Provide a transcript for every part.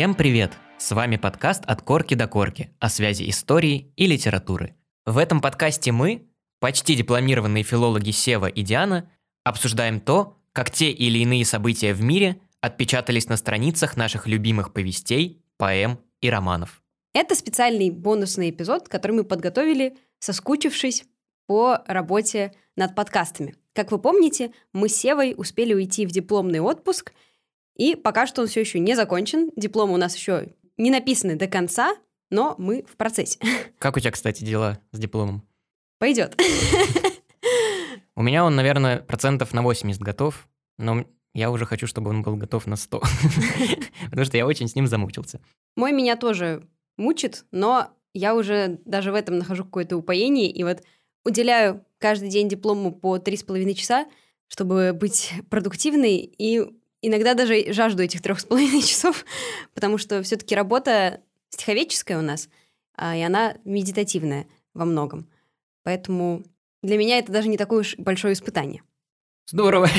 Всем привет! С вами подкаст «От корки до корки» о связи истории и литературы. В этом подкасте мы, почти дипломированные филологи Сева и Диана, обсуждаем то, как те или иные события в мире отпечатались на страницах наших любимых повестей, поэм и романов. Это специальный бонусный эпизод, который мы подготовили, соскучившись по работе над подкастами. Как вы помните, мы с Севой успели уйти в дипломный отпуск, и пока что он все еще не закончен. Дипломы у нас еще не написаны до конца, но мы в процессе. Как у тебя, кстати, дела с дипломом? Пойдет. У меня он, наверное, процентов на 80 готов, но я уже хочу, чтобы он был готов на 100. Потому что я очень с ним замучился. Мой меня тоже мучит, но я уже даже в этом нахожу какое-то упоение, и вот уделяю каждый день диплому по три с половиной часа, чтобы быть продуктивной, и иногда даже жажду этих трех с половиной часов, потому что все-таки работа стиховедческая у нас, а, и она медитативная во многом. Поэтому для меня это даже не такое уж большое испытание. Здорово.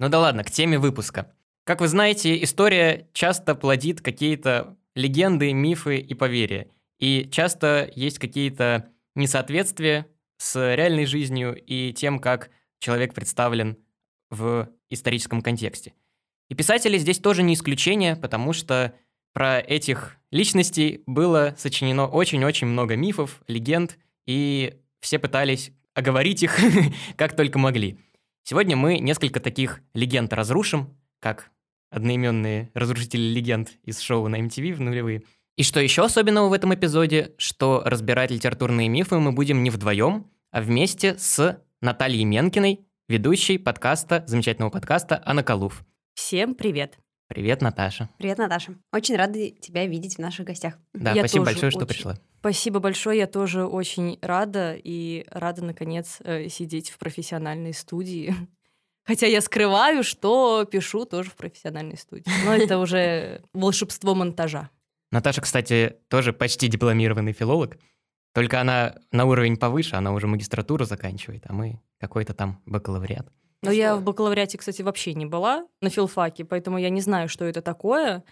Ну да ладно, к теме выпуска. Как вы знаете, история часто плодит какие-то легенды, мифы и поверья. И часто есть какие-то несоответствия с реальной жизнью и тем, как человек представлен в историческом контексте. И писатели здесь тоже не исключение, потому что про этих личностей было сочинено очень-очень много мифов, легенд, и все пытались оговорить их как только могли. Сегодня мы несколько таких легенд разрушим, как одноименные разрушители легенд из шоу на MTV в нулевые. И что еще особенного в этом эпизоде, что разбирать литературные мифы мы будем не вдвоем, а вместе с Натальей Менкиной, ведущей подкаста, замечательного подкаста «Анакалув». Всем привет. Привет, Наташа. Привет, Наташа. Очень рада тебя видеть в наших гостях. Да, Я спасибо большое, что очень- пришла. Спасибо большое, я тоже очень рада и рада, наконец, э, сидеть в профессиональной студии. Хотя я скрываю, что пишу тоже в профессиональной студии. Но это уже волшебство монтажа. Наташа, кстати, тоже почти дипломированный филолог, только она на уровень повыше, она уже магистратуру заканчивает, а мы какой-то там бакалавриат. Но я в бакалавриате, кстати, вообще не была на филфаке, поэтому я не знаю, что это такое.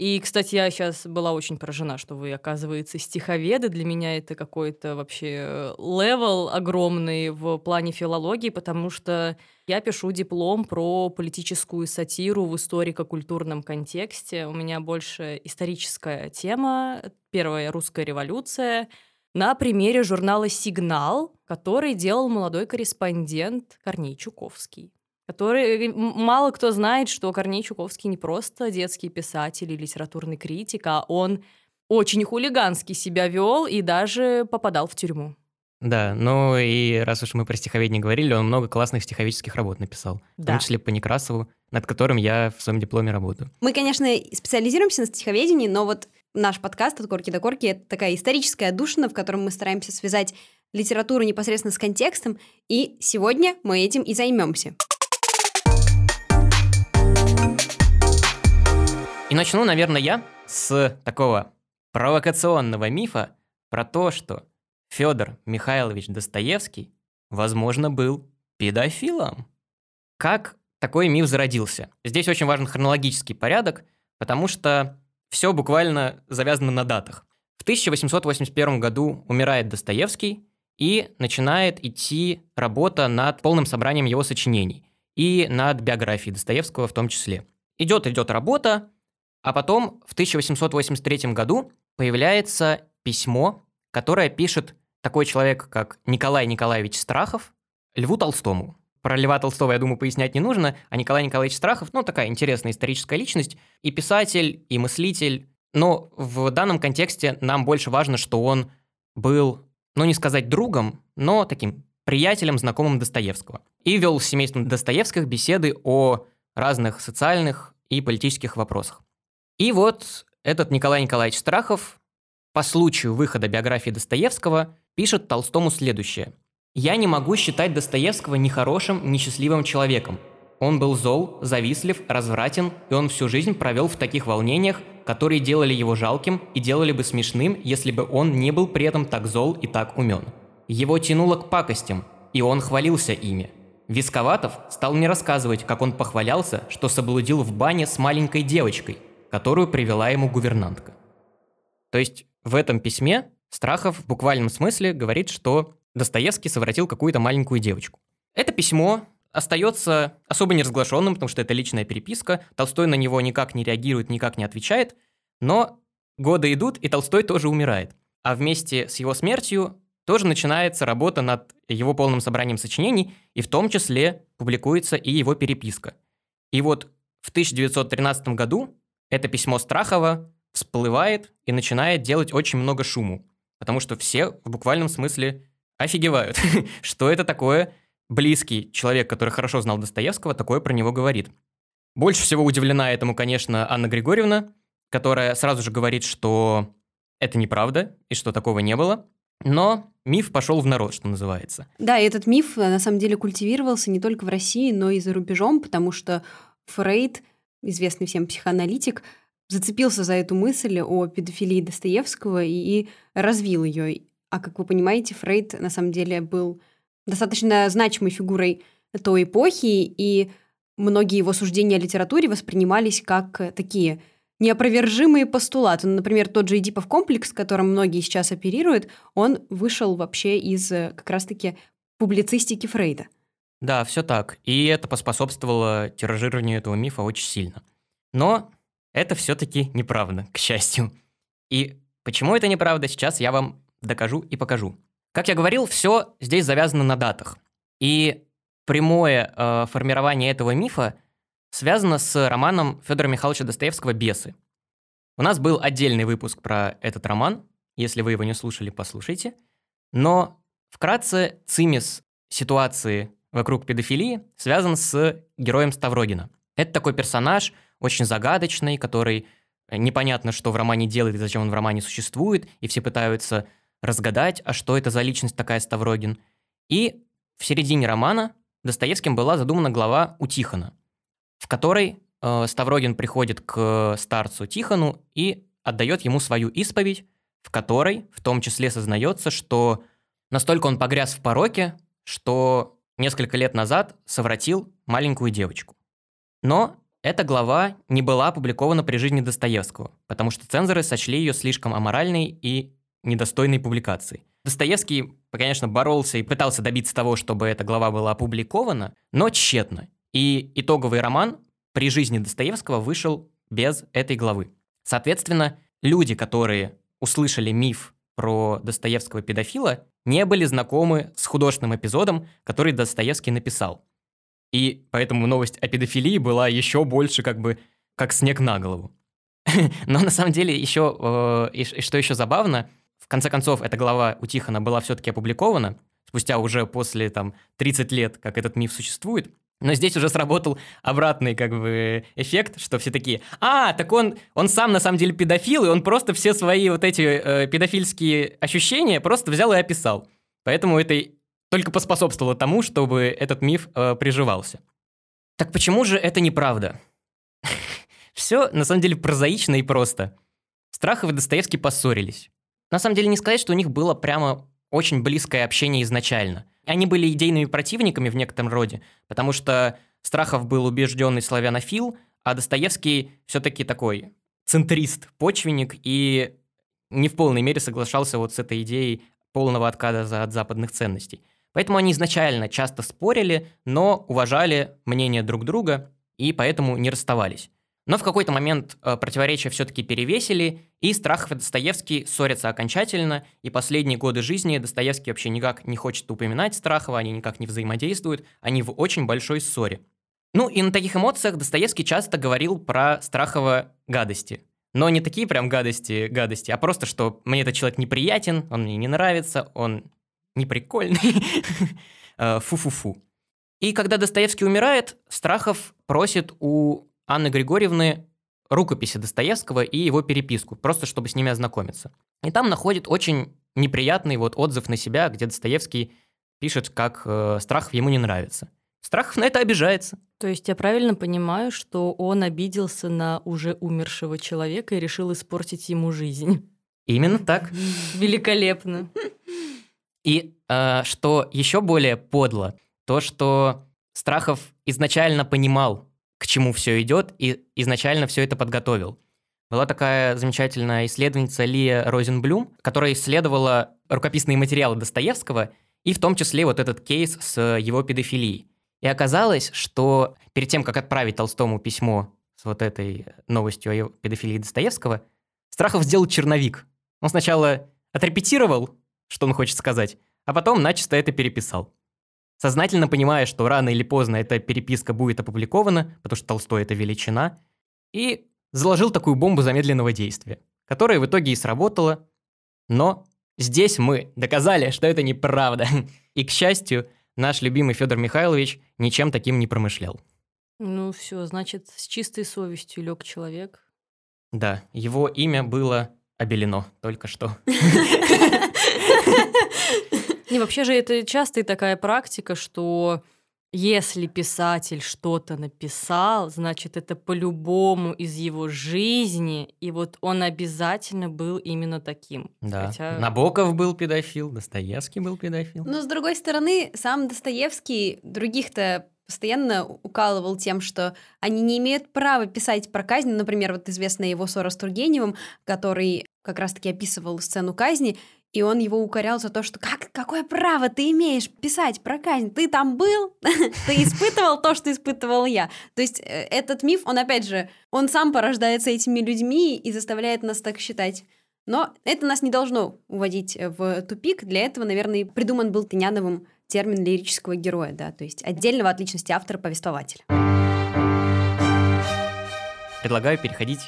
И, кстати, я сейчас была очень поражена, что вы, оказывается, стиховеды. Для меня это какой-то вообще level огромный в плане филологии, потому что я пишу диплом про политическую сатиру в историко-культурном контексте. У меня больше историческая тема, первая русская революция, на примере журнала «Сигнал», который делал молодой корреспондент Корней Чуковский. Который м- мало кто знает, что Корней Чуковский не просто детский писатель и литературный критик, а он очень хулигански себя вел и даже попадал в тюрьму. Да, ну и раз уж мы про стиховедение говорили, он много классных стиховедческих работ написал, в Да. том числе по Некрасову, над которым я в своем дипломе работаю. Мы, конечно, специализируемся на стиховедении, но вот наш подкаст «От корки до корки» — это такая историческая отдушина, в котором мы стараемся связать литературу непосредственно с контекстом, и сегодня мы этим и займемся. И начну, наверное, я с такого провокационного мифа про то, что Федор Михайлович Достоевский, возможно, был педофилом. Как такой миф зародился? Здесь очень важен хронологический порядок, потому что все буквально завязано на датах. В 1881 году умирает Достоевский, и начинает идти работа над полным собранием его сочинений и над биографией Достоевского в том числе. Идет, идет работа, а потом в 1883 году появляется письмо, которое пишет такой человек, как Николай Николаевич Страхов, Льву Толстому. Про Льва Толстого, я думаю, пояснять не нужно, а Николай Николаевич Страхов, ну, такая интересная историческая личность, и писатель, и мыслитель. Но в данном контексте нам больше важно, что он был, ну, не сказать другом, но таким приятелем, знакомым Достоевского. И вел с семейством Достоевских беседы о разных социальных и политических вопросах. И вот этот Николай Николаевич Страхов по случаю выхода биографии Достоевского пишет Толстому следующее. «Я не могу считать Достоевского ни хорошим, ни счастливым человеком. Он был зол, завистлив, развратен, и он всю жизнь провел в таких волнениях, которые делали его жалким и делали бы смешным, если бы он не был при этом так зол и так умен. Его тянуло к пакостям, и он хвалился ими. Висковатов стал мне рассказывать, как он похвалялся, что соблудил в бане с маленькой девочкой. которую привела ему гувернантка. То есть в этом письме Страхов в буквальном смысле говорит, что Достоевский совратил какую-то маленькую девочку. Это письмо остается особо неразглашенным, потому что это личная переписка. Толстой на него никак не реагирует, никак не отвечает. Но годы идут, и Толстой тоже умирает. А вместе с его смертью тоже начинается работа над его полным собранием сочинений, и в том числе публикуется и его переписка. И вот в 1913 году это письмо Страхова всплывает и начинает делать очень много шуму, потому что все в буквальном смысле офигевают, что это такое близкий человек, который хорошо знал Достоевского, такое про него говорит. Больше всего удивлена этому, конечно, Анна Григорьевна, которая сразу же говорит, что это неправда и что такого не было. Но миф пошел в народ, что называется. Да, и этот миф э, на самом деле культивировался не только в России, но и за рубежом, потому что Фрейд, известный всем психоаналитик, зацепился за эту мысль о педофилии Достоевского и развил ее. А как вы понимаете, Фрейд на самом деле был достаточно значимой фигурой той эпохи, и многие его суждения о литературе воспринимались как такие неопровержимые постулаты. Ну, например, тот же Эдипов комплекс, которым многие сейчас оперируют, он вышел вообще из э, как раз-таки публицистики Фрейда. Да, все так. И это поспособствовало тиражированию этого мифа очень сильно. Но это все-таки неправда, к счастью. И почему это неправда, сейчас я вам докажу и покажу. Как я говорил, все здесь завязано на датах. И прямое э, формирование этого мифа связано с романом Федора Михайловича Достоевского «Бесы». У нас был отдельный выпуск про этот роман. Если вы его не слушали, послушайте. Но вкратце цимис ситуации вокруг педофилии связан с героем Ставрогина. Это такой персонаж, очень загадочный, который э, непонятно, что в романе делает и зачем он в романе существует, и все пытаются разгадать, а что это за личность такая Ставрогин. И в середине романа Достоевским была задумана глава у Тихона, в которой э, Ставрогин приходит к старцу Тихону и отдает ему свою исповедь, в которой в том числе сознается, что настолько он погряз в пороке, что несколько лет назад совратил маленькую девочку. Но эта глава не была опубликована при жизни Достоевского, потому что цензоры сочли ее слишком аморальной и недостойной публикации. Достоевский, конечно, боролся и пытался добиться того, чтобы эта глава была опубликована, но тщетно. И итоговый роман при жизни Достоевского вышел без этой главы. Соответственно, люди, которые услышали миф про Достоевского педофила, не были знакомы с художественным эпизодом, который Достоевский написал. И поэтому новость о педофилии была еще больше как бы как снег на голову. Но на самом деле еще, э, и, что еще забавно, конце концов, эта глава у Тихона была все-таки опубликована, спустя уже после там 30 лет, как этот миф существует. Но здесь уже сработал обратный как бы эффект, что все такие, а, так он, он сам на самом деле педофил, и он просто все свои вот эти э, педофильские ощущения просто взял и описал. Поэтому это только поспособствовало тому, чтобы этот миф э, приживался. Так почему же это неправда? Все на самом деле прозаично и просто. Страхов и Достоевский поссорились. На самом деле не сказать, что у них было прямо очень близкое общение изначально. Они были идейными противниками в некотором роде, потому что Страхов был убежденный славянофил, а Достоевский все-таки такой центрист, почвенник и не в полной мере соглашался вот с этой идеей полного отказа от западных ценностей. Поэтому они изначально часто спорили, но уважали мнение друг друга и поэтому не расставались. Но в какой-то момент э, противоречия все-таки перевесили, и Страхов и Достоевский ссорятся окончательно, и последние годы жизни Достоевский вообще никак не хочет упоминать Страхова, они никак не взаимодействуют, они в очень большой ссоре. Ну и на таких эмоциях Достоевский часто говорил про Страхова гадости. Но не такие прям гадости, гадости, а просто, что мне этот человек неприятен, он мне не нравится, он неприкольный. Э, фу-фу-фу. И когда Достоевский умирает, Страхов просит у Анны Григорьевны рукописи Достоевского и его переписку, просто чтобы с ними ознакомиться. И там находит очень неприятный вот отзыв на себя, где Достоевский пишет, как э, Страхов ему не нравится. Страхов на это обижается. То есть я правильно понимаю, что он обиделся на уже умершего человека и решил испортить ему жизнь? Именно так. Великолепно. И э, что еще более подло, то, что Страхов изначально понимал, к чему все идет, и изначально все это подготовил. была такая замечательная исследовательница Лия Розенблюм, которая исследовала рукописные материалы Достоевского и в том числе вот этот кейс с его педофилией. И оказалось, что перед тем, как отправить Толстому письмо с вот этой новостью о его педофилии Достоевского, Страхов сделал черновик. Он сначала отрепетировал, что он хочет сказать, а потом начисто это переписал. Сознательно понимая, что рано или поздно эта переписка будет опубликована, потому что Толстой — это величина, и заложил такую бомбу замедленного действия, которая в итоге и сработала, но здесь мы доказали, что это неправда. И, к счастью, наш любимый Федор Михайлович ничем таким не промышлял. Ну все, значит, с чистой совестью лег человек. Да, его имя было обелено только что. Не, вообще же это частая такая практика, что если писатель что-то написал, значит, это по-любому из его жизни, и вот он обязательно был именно таким. Да. Хотя... Набоков был педофил, Достоевский был педофил. Но, с другой стороны, сам Достоевский других-то постоянно укалывал тем, что они не имеют права писать про казнь. Например, вот известная его ссора с Тургеневым, который как раз-таки описывал сцену казни, и он его укорял за то, что как, какое право ты имеешь писать про казнь? Ты там был? ты испытывал то, что испытывал я? То есть э, этот миф, он опять же, он сам порождается этими людьми и заставляет нас так считать. Но это нас не должно уводить в тупик. Для этого, наверное, придуман был Тыняновым термин лирического героя, да, то есть отдельного от личности автора-повествователя. Предлагаю переходить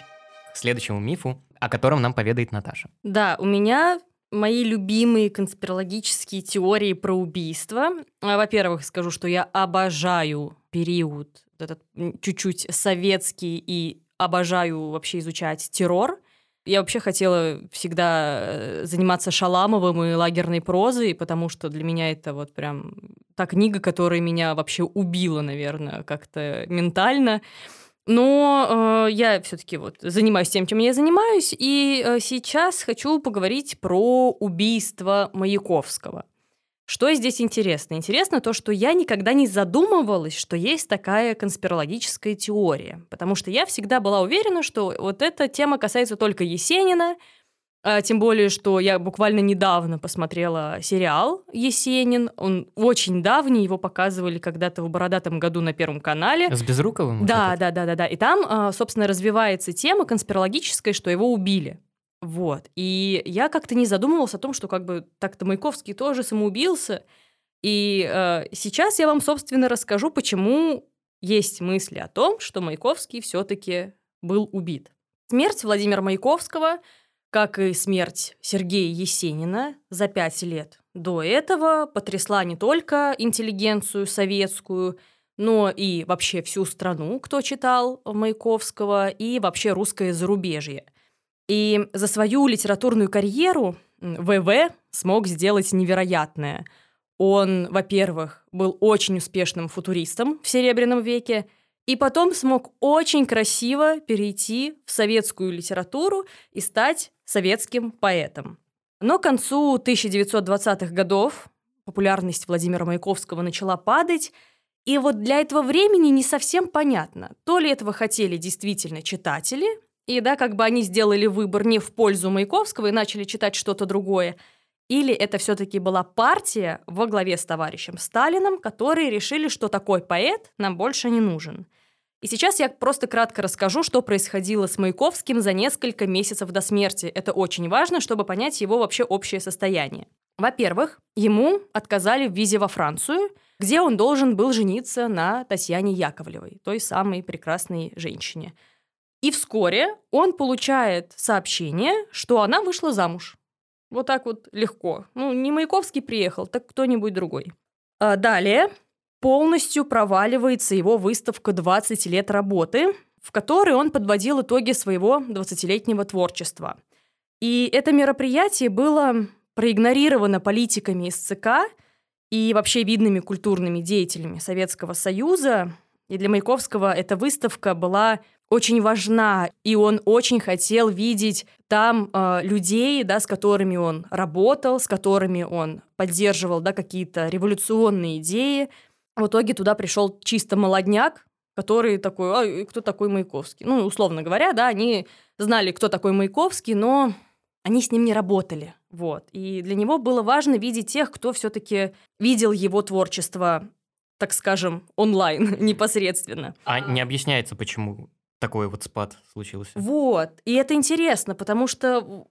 к следующему мифу, о котором нам поведает Наташа. Да, у меня мои любимые конспирологические теории про убийство. А, во-первых, скажу, что я обожаю период этот чуть-чуть советский и обожаю вообще изучать террор. Я вообще хотела всегда э, заниматься Шаламовым и лагерной прозой, потому что для меня это вот прям та книга, которая меня вообще убила, наверное, как-то ментально. Но э, я все-таки вот занимаюсь тем, чем я занимаюсь, и э, сейчас хочу поговорить про убийство Маяковского. Что здесь интересно? Интересно то, что я никогда не задумывалась, что есть такая конспирологическая теория, потому что я всегда была уверена, что вот эта тема касается только Есенина, тем более, что я буквально недавно посмотрела сериал «Есенин». Он очень давний, его показывали когда-то в бородатом году на Первом канале. С Безруковым? Да, да, да, да, да. И там, а, собственно, развивается тема конспирологическая, что его убили. Вот. И я как-то не задумывалась о том, что как бы так-то Маяковский тоже самоубился. И э, сейчас я вам, собственно, расскажу, почему есть мысли о том, что Маяковский все-таки был убит. Смерть Владимира Маяковского – как и смерть Сергея Есенина за пять лет до этого потрясла не только интеллигенцию советскую, но и вообще всю страну, кто читал Маяковского, и вообще русское зарубежье. И за свою литературную карьеру ВВ смог сделать невероятное. Он, во-первых, был очень успешным футуристом в Серебряном веке – и потом смог очень красиво перейти в советскую литературу и стать советским поэтом. Но к концу 1920-х годов популярность Владимира Маяковского начала падать, и вот для этого времени не совсем понятно, то ли этого хотели действительно читатели, и да, как бы они сделали выбор не в пользу Маяковского и начали читать что-то другое, или это все-таки была партия во главе с товарищем Сталином, которые решили, что такой поэт нам больше не нужен. И сейчас я просто кратко расскажу, что происходило с Маяковским за несколько месяцев до смерти. Это очень важно, чтобы понять его вообще общее состояние. Во-первых, ему отказали в визе во Францию, где он должен был жениться на Татьяне Яковлевой, той самой прекрасной женщине. И вскоре он получает сообщение, что она вышла замуж. Вот так вот легко. Ну, не Маяковский приехал, так кто-нибудь другой. А далее полностью проваливается его выставка «20 лет работы», в которой он подводил итоги своего 20-летнего творчества. И это мероприятие было проигнорировано политиками из ЦК и вообще видными культурными деятелями Советского Союза. И для Маяковского эта выставка была очень важна, и он очень хотел видеть там э, людей, да, с которыми он работал, с которыми он поддерживал да, какие-то революционные идеи. В итоге туда пришел чисто молодняк, который такой, а кто такой Маяковский? Ну, условно говоря, да, они знали, кто такой Маяковский, но они с ним не работали. Вот. И для него было важно видеть тех, кто все-таки видел его творчество, так скажем, онлайн непосредственно. А не объясняется, почему такой вот спад случился? Вот. И это интересно, потому что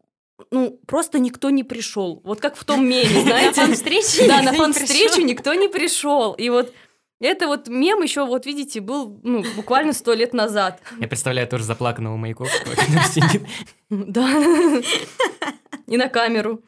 ну, просто никто не пришел. Вот как в том меме, знаете. На фан-встречу Да, на фан-встречу никто не пришел. И вот это вот мем еще, вот видите, был ну, буквально сто лет назад. Я представляю тоже заплаканного Маяковского, сидит. Да. И на камеру.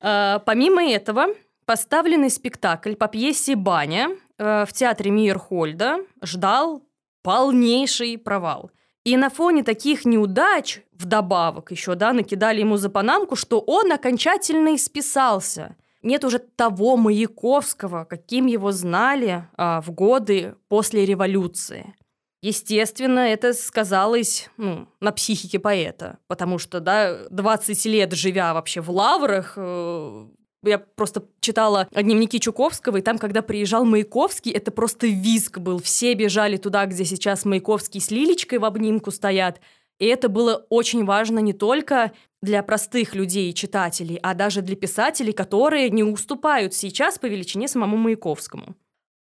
А, помимо этого, поставленный спектакль по пьесе «Баня» э, в театре Мейерхольда ждал полнейший провал. И на фоне таких неудач, вдобавок еще, да, накидали ему за панамку, что он окончательно исписался – нет уже того Маяковского, каким его знали а, в годы после революции. Естественно, это сказалось ну, на психике поэта, потому что, да, 20 лет живя вообще в лаврах, э, я просто читала дневники Чуковского, и там, когда приезжал Маяковский, это просто визг был. Все бежали туда, где сейчас Маяковский с Лилечкой в обнимку стоят. И это было очень важно не только для простых людей и читателей, а даже для писателей, которые не уступают сейчас по величине самому Маяковскому.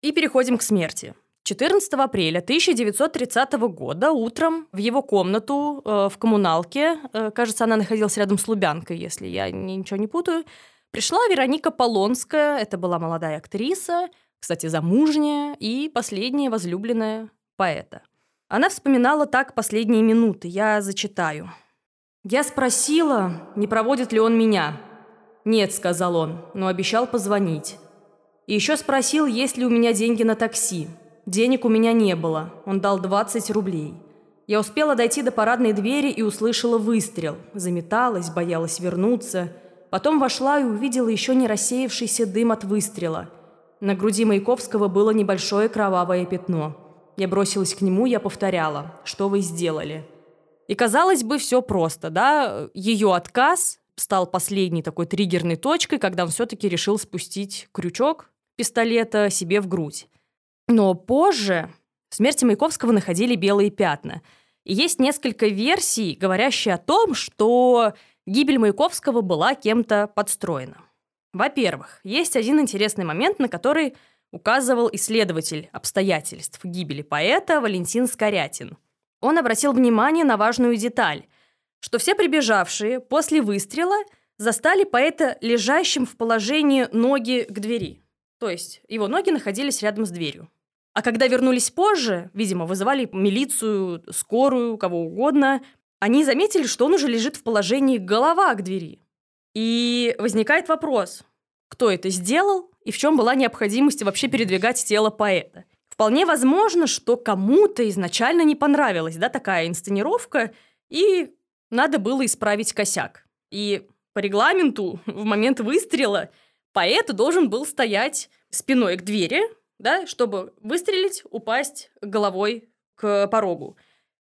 И переходим к смерти. 14 апреля 1930 года утром в его комнату э, в коммуналке, э, кажется, она находилась рядом с Лубянкой, если я ничего не путаю, пришла Вероника Полонская, это была молодая актриса, кстати, замужняя и последняя возлюбленная поэта. Она вспоминала так последние минуты, я зачитаю – я спросила, не проводит ли он меня. «Нет», — сказал он, но обещал позвонить. И еще спросил, есть ли у меня деньги на такси. Денег у меня не было, он дал 20 рублей. Я успела дойти до парадной двери и услышала выстрел. Заметалась, боялась вернуться. Потом вошла и увидела еще не рассеявшийся дым от выстрела. На груди Маяковского было небольшое кровавое пятно. Я бросилась к нему, я повторяла, что вы сделали. И казалось бы, все просто, да? Ее отказ стал последней такой триггерной точкой, когда он все-таки решил спустить крючок пистолета себе в грудь. Но позже в смерти Маяковского находили белые пятна. И есть несколько версий, говорящие о том, что гибель Маяковского была кем-то подстроена. Во-первых, есть один интересный момент, на который указывал исследователь обстоятельств гибели поэта Валентин Скорятин – он обратил внимание на важную деталь, что все прибежавшие после выстрела застали поэта лежащим в положении ноги к двери. То есть его ноги находились рядом с дверью. А когда вернулись позже, видимо, вызывали милицию, скорую, кого угодно, они заметили, что он уже лежит в положении голова к двери. И возникает вопрос, кто это сделал и в чем была необходимость вообще передвигать тело поэта. Вполне возможно, что кому-то изначально не понравилась да, такая инсценировка, и надо было исправить косяк. И по регламенту в момент выстрела поэт должен был стоять спиной к двери, да, чтобы выстрелить, упасть головой к порогу.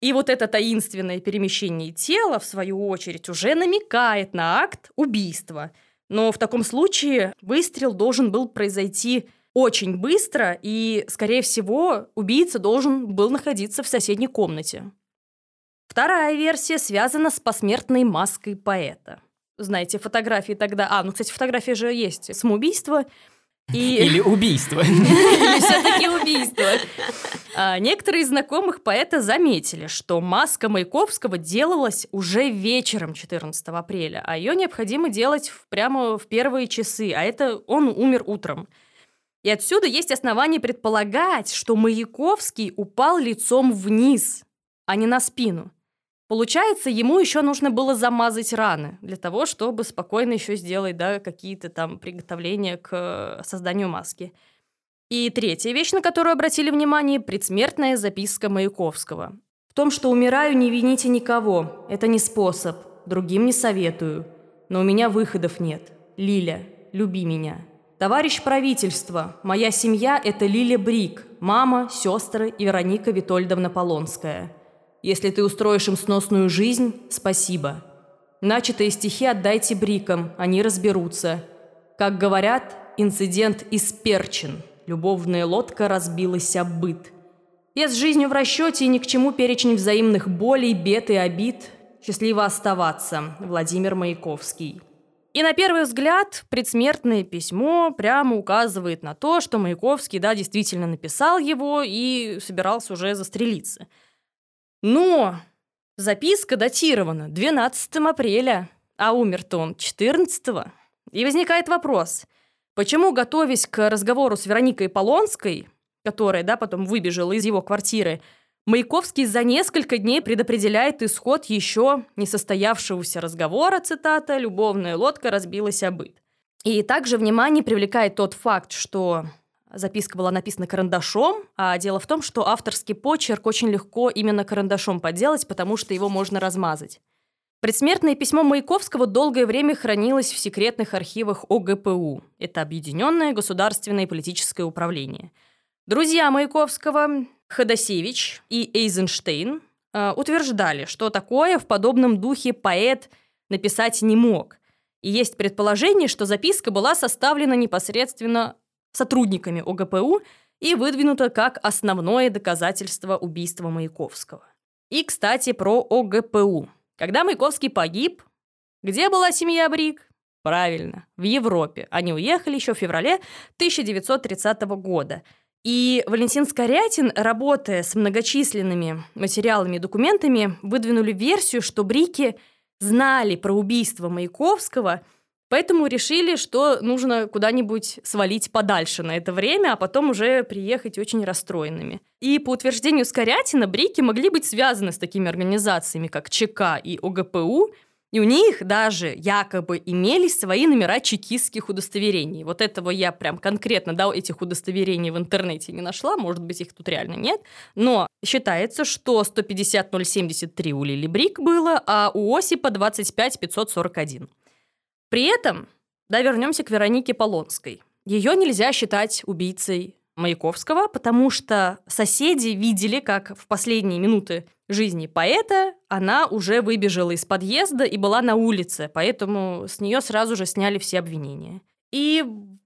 И вот это таинственное перемещение тела, в свою очередь, уже намекает на акт убийства. Но в таком случае выстрел должен был произойти очень быстро, и, скорее всего, убийца должен был находиться в соседней комнате. Вторая версия связана с посмертной маской поэта. Знаете, фотографии тогда... А, ну, кстати, фотография же есть. Самоубийство и... Или убийство. Или все-таки убийство. А, некоторые из знакомых поэта заметили, что маска Маяковского делалась уже вечером 14 апреля, а ее необходимо делать прямо в первые часы, а это он умер утром. И отсюда есть основания предполагать, что Маяковский упал лицом вниз, а не на спину. Получается, ему еще нужно было замазать раны для того, чтобы спокойно еще сделать да, какие-то там приготовления к э, созданию маски. И третья вещь, на которую обратили внимание – предсмертная записка Маяковского. В том, что умираю, не вините никого. Это не способ. Другим не советую. Но у меня выходов нет. Лиля, люби меня. Товарищ правительства, моя семья – это Лиля Брик, мама, сестры и Вероника Витольдовна Полонская. Если ты устроишь им сносную жизнь, спасибо. Начатые стихи отдайте Брикам, они разберутся. Как говорят, инцидент исперчен, любовная лодка разбилась об быт. Я с жизнью в расчете и ни к чему перечень взаимных болей, бед и обид. Счастливо оставаться. Владимир Маяковский. И на первый взгляд предсмертное письмо прямо указывает на то, что Маяковский, да, действительно написал его и собирался уже застрелиться. Но записка датирована 12 апреля, а умер-то он 14 -го. И возникает вопрос, почему, готовясь к разговору с Вероникой Полонской, которая, да, потом выбежала из его квартиры, Маяковский за несколько дней предопределяет исход еще не состоявшегося разговора, цитата, «любовная лодка разбилась о быт». И также внимание привлекает тот факт, что записка была написана карандашом, а дело в том, что авторский почерк очень легко именно карандашом подделать, потому что его можно размазать. Предсмертное письмо Маяковского долгое время хранилось в секретных архивах ОГПУ. Это Объединенное государственное политическое управление. Друзья Маяковского, Ходосевич и Эйзенштейн э, утверждали, что такое в подобном духе поэт написать не мог. И есть предположение, что записка была составлена непосредственно сотрудниками ОГПУ и выдвинута как основное доказательство убийства Маяковского. И, кстати, про ОГПУ. Когда Маяковский погиб, где была семья Брик? Правильно, в Европе. Они уехали еще в феврале 1930 года – и Валентин Скорятин, работая с многочисленными материалами и документами, выдвинули версию, что Брики знали про убийство Маяковского, поэтому решили, что нужно куда-нибудь свалить подальше на это время, а потом уже приехать очень расстроенными. И по утверждению Скорятина, Брики могли быть связаны с такими организациями, как ЧК и ОГПУ – и у них даже якобы имелись свои номера чекистских удостоверений. Вот этого я прям конкретно, да, этих удостоверений в интернете не нашла, может быть, их тут реально нет. Но считается, что 150-073 у Лили Брик было, а у Осипа 25-541. При этом, да, вернемся к Веронике Полонской. Ее нельзя считать убийцей Маяковского, потому что соседи видели, как в последние минуты жизни поэта она уже выбежала из подъезда и была на улице, поэтому с нее сразу же сняли все обвинения. И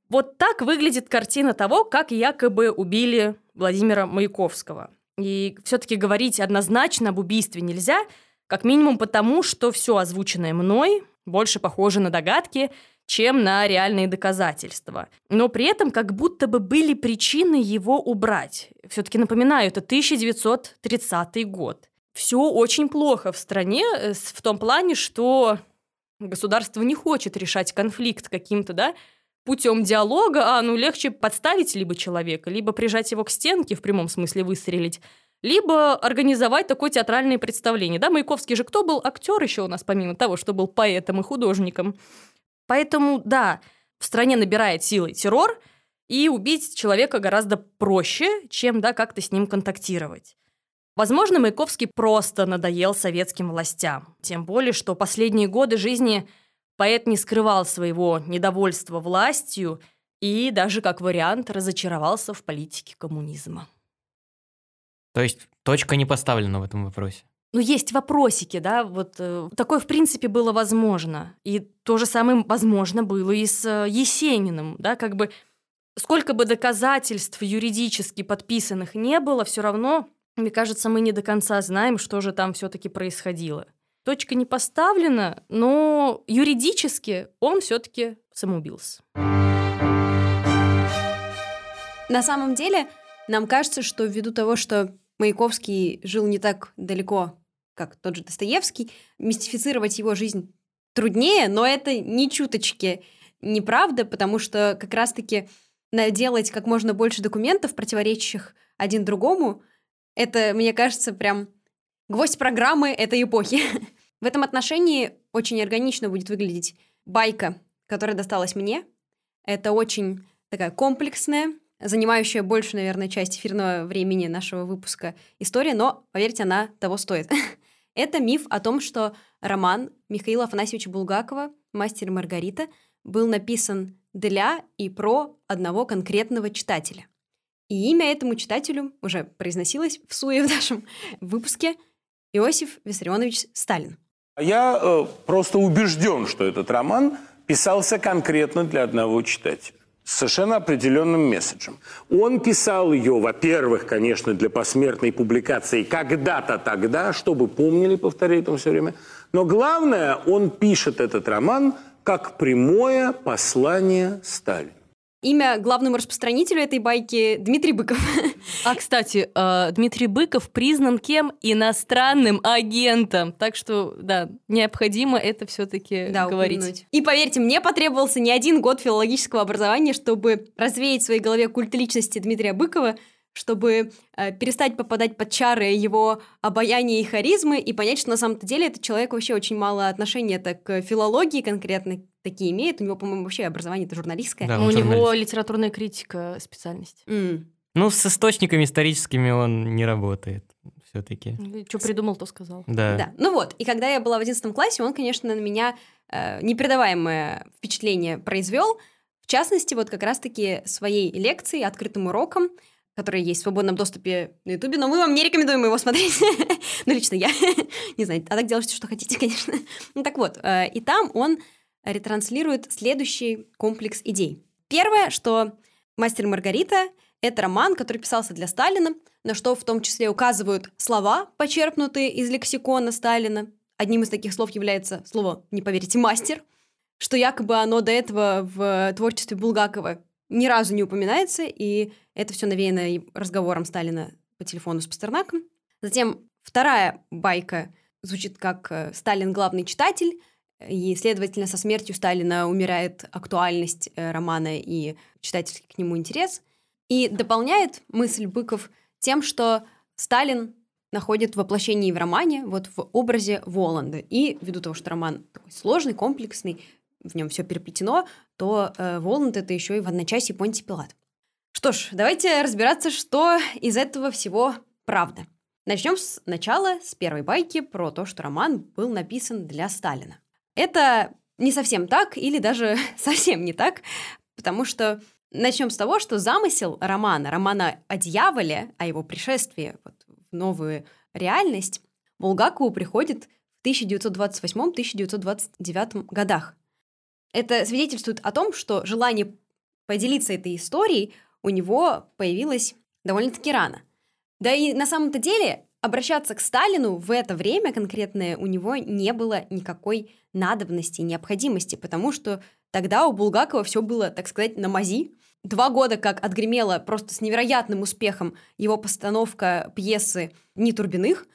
вот так выглядит картина того, как якобы убили Владимира Маяковского. И все-таки говорить однозначно об убийстве нельзя, как минимум потому, что все озвученное мной больше похоже на догадки, чем на реальные доказательства. Но при этом как будто бы были причины его убрать. Все-таки напоминаю, это 1930 год. Все очень плохо в стране э, в том плане, что государство не хочет решать конфликт каким-то, да, путем диалога, а ну легче подставить либо человека, либо прижать его к стенке, в прямом смысле выстрелить, либо организовать такое театральное представление. Да, Маяковский же кто был? Актер еще у нас, помимо того, что был поэтом и художником. Поэтому, да, в стране набирает силы террор, и убить человека гораздо проще, чем, да, как-то с ним контактировать. Возможно, Маяковский просто надоел советским властям. Тем более, что последние годы жизни поэт не скрывал своего недовольства властью и даже, как вариант, разочаровался в политике коммунизма. То есть точка не поставлена в этом вопросе? ну, есть вопросики, да, вот э, такое, в принципе, было возможно. И то же самое возможно было и с э, Есениным, да, как бы сколько бы доказательств юридически подписанных не было, все равно, мне кажется, мы не до конца знаем, что же там все-таки происходило. Точка не поставлена, но юридически он все-таки самоубился. На самом деле, нам кажется, что ввиду того, что Маяковский жил не так далеко как тот же Достоевский, мистифицировать его жизнь труднее, но это ни чуточки неправда, потому что как раз-таки делать как можно больше документов, противоречащих один другому, это, мне кажется, прям гвоздь программы этой эпохи. В этом отношении очень органично будет выглядеть байка, которая досталась мне. Это очень такая комплексная, занимающая больше, наверное, часть эфирного времени нашего выпуска история, но, поверьте, она того стоит. Это миф о том, что роман Михаила Афанасьевича Булгакова «Мастер и Маргарита» был написан для и про одного конкретного читателя. И имя этому читателю уже произносилось в суе в нашем выпуске Иосиф Виссарионович Сталин. Я э, просто убежден, что этот роман писался конкретно для одного читателя. Совершенно определенным месседжем. Он писал ее, во-первых, конечно, для посмертной публикации когда-то тогда, чтобы помнили, повторяю это все время. Но главное, он пишет этот роман как прямое послание Сталину. Имя главному распространителю этой байки Дмитрий Быков. А, кстати, э, Дмитрий Быков признан кем? Иностранным агентом. Так что, да, необходимо это все-таки Да, говорить. упомянуть. И поверьте, мне потребовался не один год филологического образования, чтобы развеять в своей голове культ личности Дмитрия Быкова, чтобы э, перестать попадать под чары его обаяния и харизмы и понять, что на самом-то деле этот человек вообще очень мало отношения так к филологии конкретно такие имеет. У него, по-моему, вообще образование это журналистское. Да, Ну, у него литературная критика специальность. М. Ну, с источниками историческими он не работает все-таки. Что придумал, то сказал. Да. Да. Ну вот, и когда я была в 11 классе, он, конечно, на меня э, непередаваемое впечатление произвел. В частности, вот как раз-таки своей лекцией, открытым уроком, который есть в свободном доступе на Ютубе, но мы вам не рекомендуем его смотреть. ну, лично я. не знаю, а так делайте, что хотите, конечно. ну, так вот, э, и там он ретранслирует следующий комплекс идей. Первое, что «Мастер Маргарита» — это роман, который писался для Сталина, на что в том числе указывают слова, почерпнутые из лексикона Сталина. Одним из таких слов является слово, не поверите, «мастер», что якобы оно до этого в творчестве Булгакова ни разу не упоминается, и это все навеяно разговором Сталина по телефону с Пастернаком. Затем вторая байка звучит как «Сталин – главный читатель», и, следовательно, со смертью Сталина умирает актуальность э, романа и читательский к нему интерес. И дополняет мысль Быков тем, что Сталин находит воплощение в романе, вот в образе Воланда. И ввиду того, что роман такой сложный, комплексный, в нем все переплетено, то э, Воланд это еще и в одночасье Понтий Пилат. Что ж, давайте разбираться, что из этого всего правда. Начнем с начала, с первой байки про то, что роман был написан для Сталина. Это не совсем так, или даже совсем не так, потому что начнем с того, что замысел романа, романа о дьяволе, о его пришествии вот, в новую реальность, Булгакову приходит в 1928-1929 годах. Это свидетельствует о том, что желание поделиться этой историей у него появилось довольно-таки рано. Да и на самом-то деле обращаться к Сталину в это время конкретное у него не было никакой надобности, необходимости, потому что тогда у Булгакова все было, так сказать, на мази. Два года как отгремела просто с невероятным успехом его постановка пьесы «Дни Турбиных»,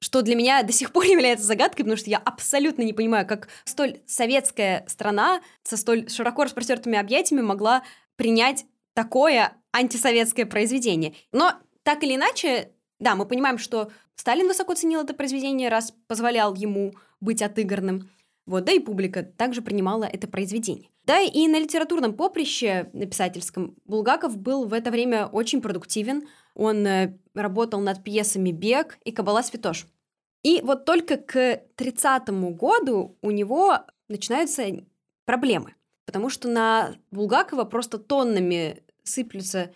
что для меня до сих пор является загадкой, потому что я абсолютно не понимаю, как столь советская страна со столь широко распростертыми объятиями могла принять такое антисоветское произведение. Но так или иначе, да, мы понимаем, что Сталин высоко ценил это произведение, раз позволял ему быть отыгранным. Вот, да и публика также принимала это произведение. Да, и на литературном поприще, на писательском, Булгаков был в это время очень продуктивен. Он э, работал над пьесами «Бег» и «Кабала Святош». И вот только к 30 году у него начинаются проблемы. Потому что на Булгакова просто тоннами сыплются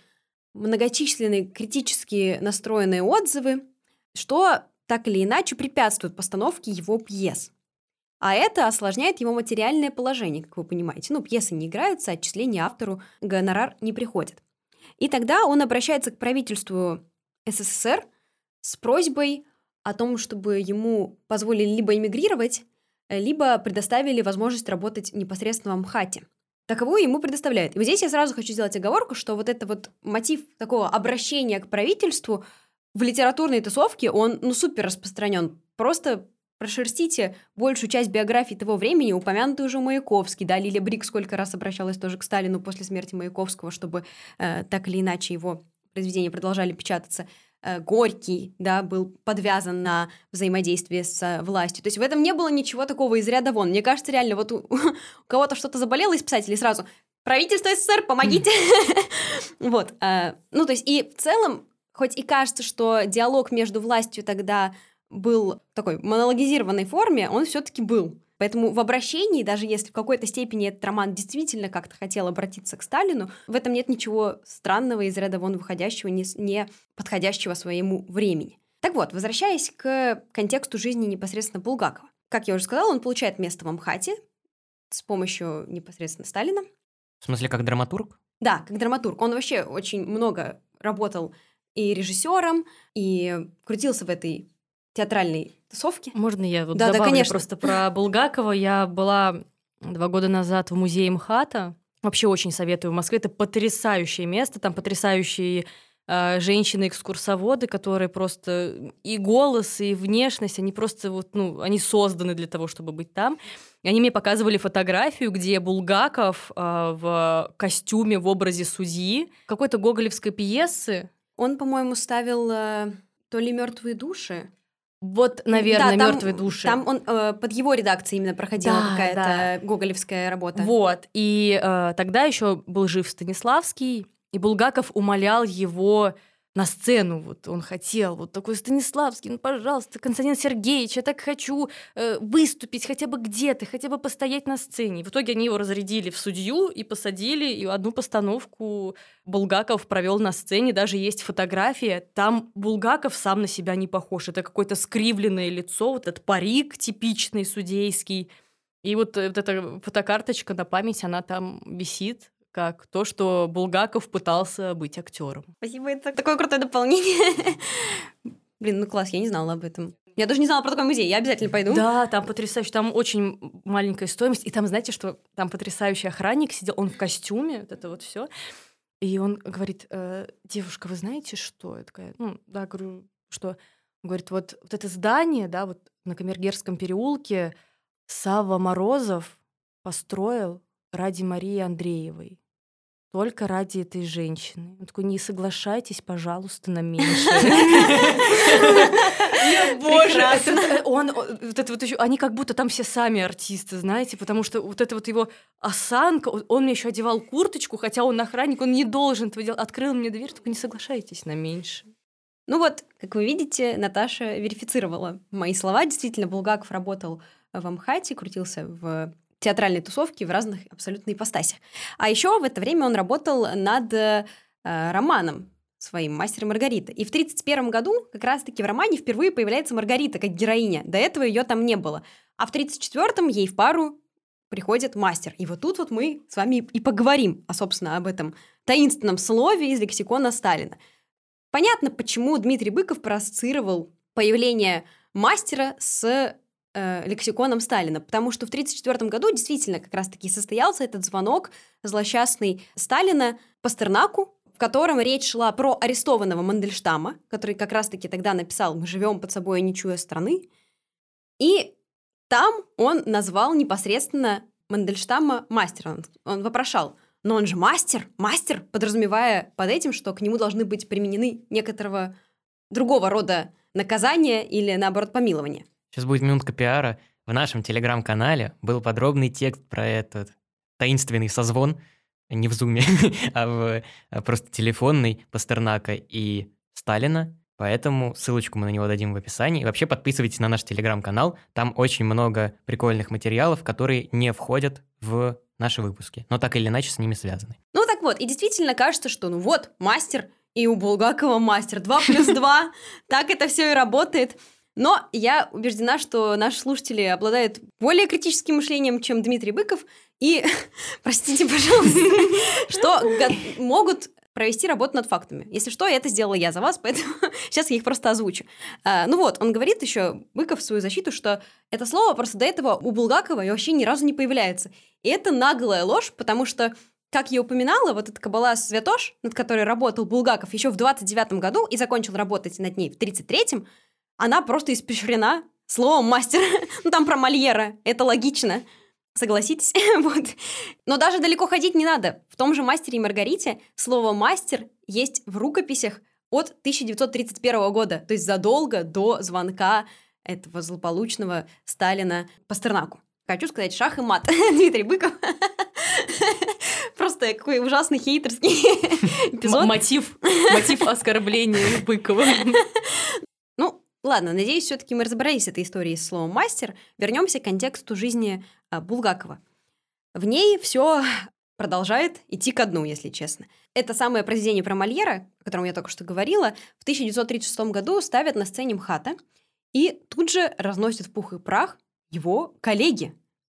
многочисленные критически настроенные отзывы, что так или иначе препятствует постановке его пьес. А это осложняет его материальное положение, как вы понимаете. Ну, пьесы не играются, отчисления автору гонорар не приходит. И тогда он обращается к правительству СССР с просьбой о том, чтобы ему позволили либо эмигрировать, либо предоставили возможность работать непосредственно в МХАТе. Таковую ему предоставляют. И вот здесь я сразу хочу сделать оговорку, что вот это вот мотив такого обращения к правительству в литературной тусовке, он, ну, супер распространен. Просто прошерстите большую часть биографии того времени, упомянутый уже Маяковский, да, Лилия Брик сколько раз обращалась тоже к Сталину после смерти Маяковского, чтобы э, так или иначе его произведения продолжали печататься. Э, Горький, да, был подвязан на взаимодействие с э, властью. То есть в этом не было ничего такого из ряда вон. Мне кажется, реально, вот у, у кого-то что-то заболело из писателей сразу «Правительство СССР, помогите!» Вот. э, Ну, то есть и в целом, хоть и кажется, что диалог между властью тогда был такой монологизированной форме, он все-таки был. Поэтому в обращении, даже если в какой-то степени этот роман действительно как-то хотел обратиться к Сталину, в этом нет ничего странного из ряда вон выходящего, не, не подходящего своему времени. Так вот, возвращаясь к контексту жизни непосредственно Булгакова. Как я уже сказала, он получает место в Амхате с помощью непосредственно Сталина. В смысле, как драматург? Да, как драматург. Он вообще очень много работал и режиссером, и крутился в этой театральной тусовке. Можно я вот Да, да, добавлю конечно. просто про Булгакова? Я была два года назад в музее МХАТа. Вообще очень советую в Москве. Это потрясающее место. Там потрясающие э, женщины-экскурсоводы, которые просто и голос, и внешность, они просто вот, ну, они созданы для того, чтобы быть там. И они мне показывали фотографию, где Булгаков э, в костюме в образе судьи какой-то гоголевской пьесы. Он, по-моему, ставил э, то ли мертвые души. Вот, наверное, Да, мертвые души. Там он э, под его редакцией именно проходила Да, какая-то гоголевская работа. Вот. И э, тогда еще был жив Станиславский, и Булгаков умолял его на сцену. Вот он хотел, вот такой Станиславский, ну, пожалуйста, Константин Сергеевич, я так хочу э, выступить хотя бы где-то, хотя бы постоять на сцене. В итоге они его разрядили в судью и посадили, и одну постановку Булгаков провел на сцене. Даже есть фотография. Там Булгаков сам на себя не похож. Это какое-то скривленное лицо, вот этот парик типичный судейский. И вот, э, вот эта фотокарточка на память, она там висит, как то, что Булгаков пытался быть актером. Спасибо, это такое крутое дополнение. Блин, ну класс, я не знала об этом. Я даже не знала про такой музей, я обязательно пойду. Да, там потрясающе, там очень маленькая стоимость. И там, знаете, что там потрясающий охранник сидел, он в костюме, вот это вот все. И он говорит, «Э, девушка, вы знаете, что? Я такая, ну, да, говорю, что? Он говорит, вот, вот это здание, да, вот на Камергерском переулке Савва Морозов построил ради Марии Андреевой. Только ради этой женщины. Он такой, не соглашайтесь, пожалуйста, на меньше. Боже, он, вот это вот еще, они как будто там все сами артисты, знаете, потому что вот это вот его осанка, он мне еще одевал курточку, хотя он охранник, он не должен этого делать. Открыл мне дверь, только не соглашайтесь на меньше. Ну вот, как вы видите, Наташа верифицировала мои слова. Действительно, Булгаков работал в Амхате, крутился в театральной тусовке в разных абсолютно ипостасях. А еще в это время он работал над э, романом своим «Мастер и Маргарита». И в 1931 году как раз-таки в романе впервые появляется Маргарита как героиня. До этого ее там не было. А в 1934-м ей в пару приходит мастер. И вот тут вот мы с вами и поговорим, а, собственно, об этом таинственном слове из лексикона Сталина. Понятно, почему Дмитрий Быков проассоциировал появление мастера с э, лексиконом Сталина, потому что в 1934 году действительно как раз-таки состоялся этот звонок злосчастный Сталина Пастернаку, в котором речь шла про арестованного Мандельштама, который как раз-таки тогда написал «Мы живем под собой, не чуя страны», и там он назвал непосредственно Мандельштама мастером. Он вопрошал, но он же мастер, мастер, подразумевая под этим, что к нему должны быть применены некоторого другого рода наказания или, наоборот, помилования. Сейчас будет минутка пиара. В нашем телеграм-канале был подробный текст про этот таинственный созвон, не в зуме, а в а просто телефонный Пастернака и Сталина. Поэтому ссылочку мы на него дадим в описании. И вообще подписывайтесь на наш телеграм-канал. Там очень много прикольных материалов, которые не входят в наши выпуски, но так или иначе с ними связаны. Ну так вот, и действительно кажется, что ну вот, мастер, и у Булгакова мастер, 2 плюс 2, так это все и работает. Но я убеждена, что наши слушатели обладают более критическим мышлением, чем Дмитрий Быков, и, простите, пожалуйста, что могут провести работу над фактами. Если что, это сделала я за вас, поэтому сейчас я их просто озвучу. А, ну вот, он говорит еще, Быков, в свою защиту, что это слово просто до этого у Булгакова вообще ни разу не появляется. И это наглая ложь, потому что как я упоминала, вот эта кабала Святош, над которой работал Булгаков еще в 29 году и закончил работать над ней в 33-м, она просто испещрена словом мастер. ну, там про Мольера, это логично. Согласитесь? вот. Но даже далеко ходить не надо. В том же «Мастере и Маргарите» слово «мастер» есть в рукописях от 1931 года, то есть задолго до звонка этого злополучного Сталина Пастернаку. Хочу сказать шах и мат. Дмитрий Быков. Просто какой ужасный хейтерский эпизод. Мотив, мотив оскорбления Быкова. Ладно, надеюсь, все-таки мы разобрались с этой историей с словом мастер. Вернемся к контексту жизни а, Булгакова. В ней все продолжает идти ко дну, если честно. Это самое произведение про Мольера, о котором я только что говорила, в 1936 году ставят на сцене МХАТа и тут же разносят в пух и прах его коллеги.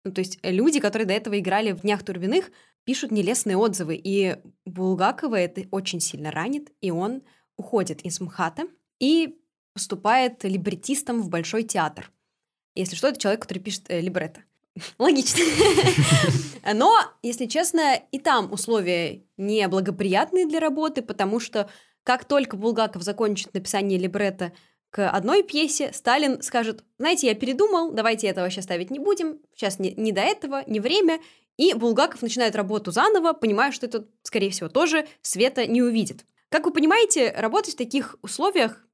Ну, то есть люди, которые до этого играли в «Днях Турбиных», пишут нелестные отзывы, и Булгакова это очень сильно ранит, и он уходит из МХАТа и поступает либретистом в Большой театр. Если что, это человек, который пишет э, либретто. Логично. Но, если честно, и там условия неблагоприятные для работы, потому что как только Булгаков закончит написание либретто к одной пьесе, Сталин скажет, знаете, я передумал, давайте этого сейчас ставить не будем, сейчас не, не до этого, не время, и Булгаков начинает работу заново, понимая, что это, скорее всего, тоже Света не увидит. Как вы понимаете, работать в таких условиях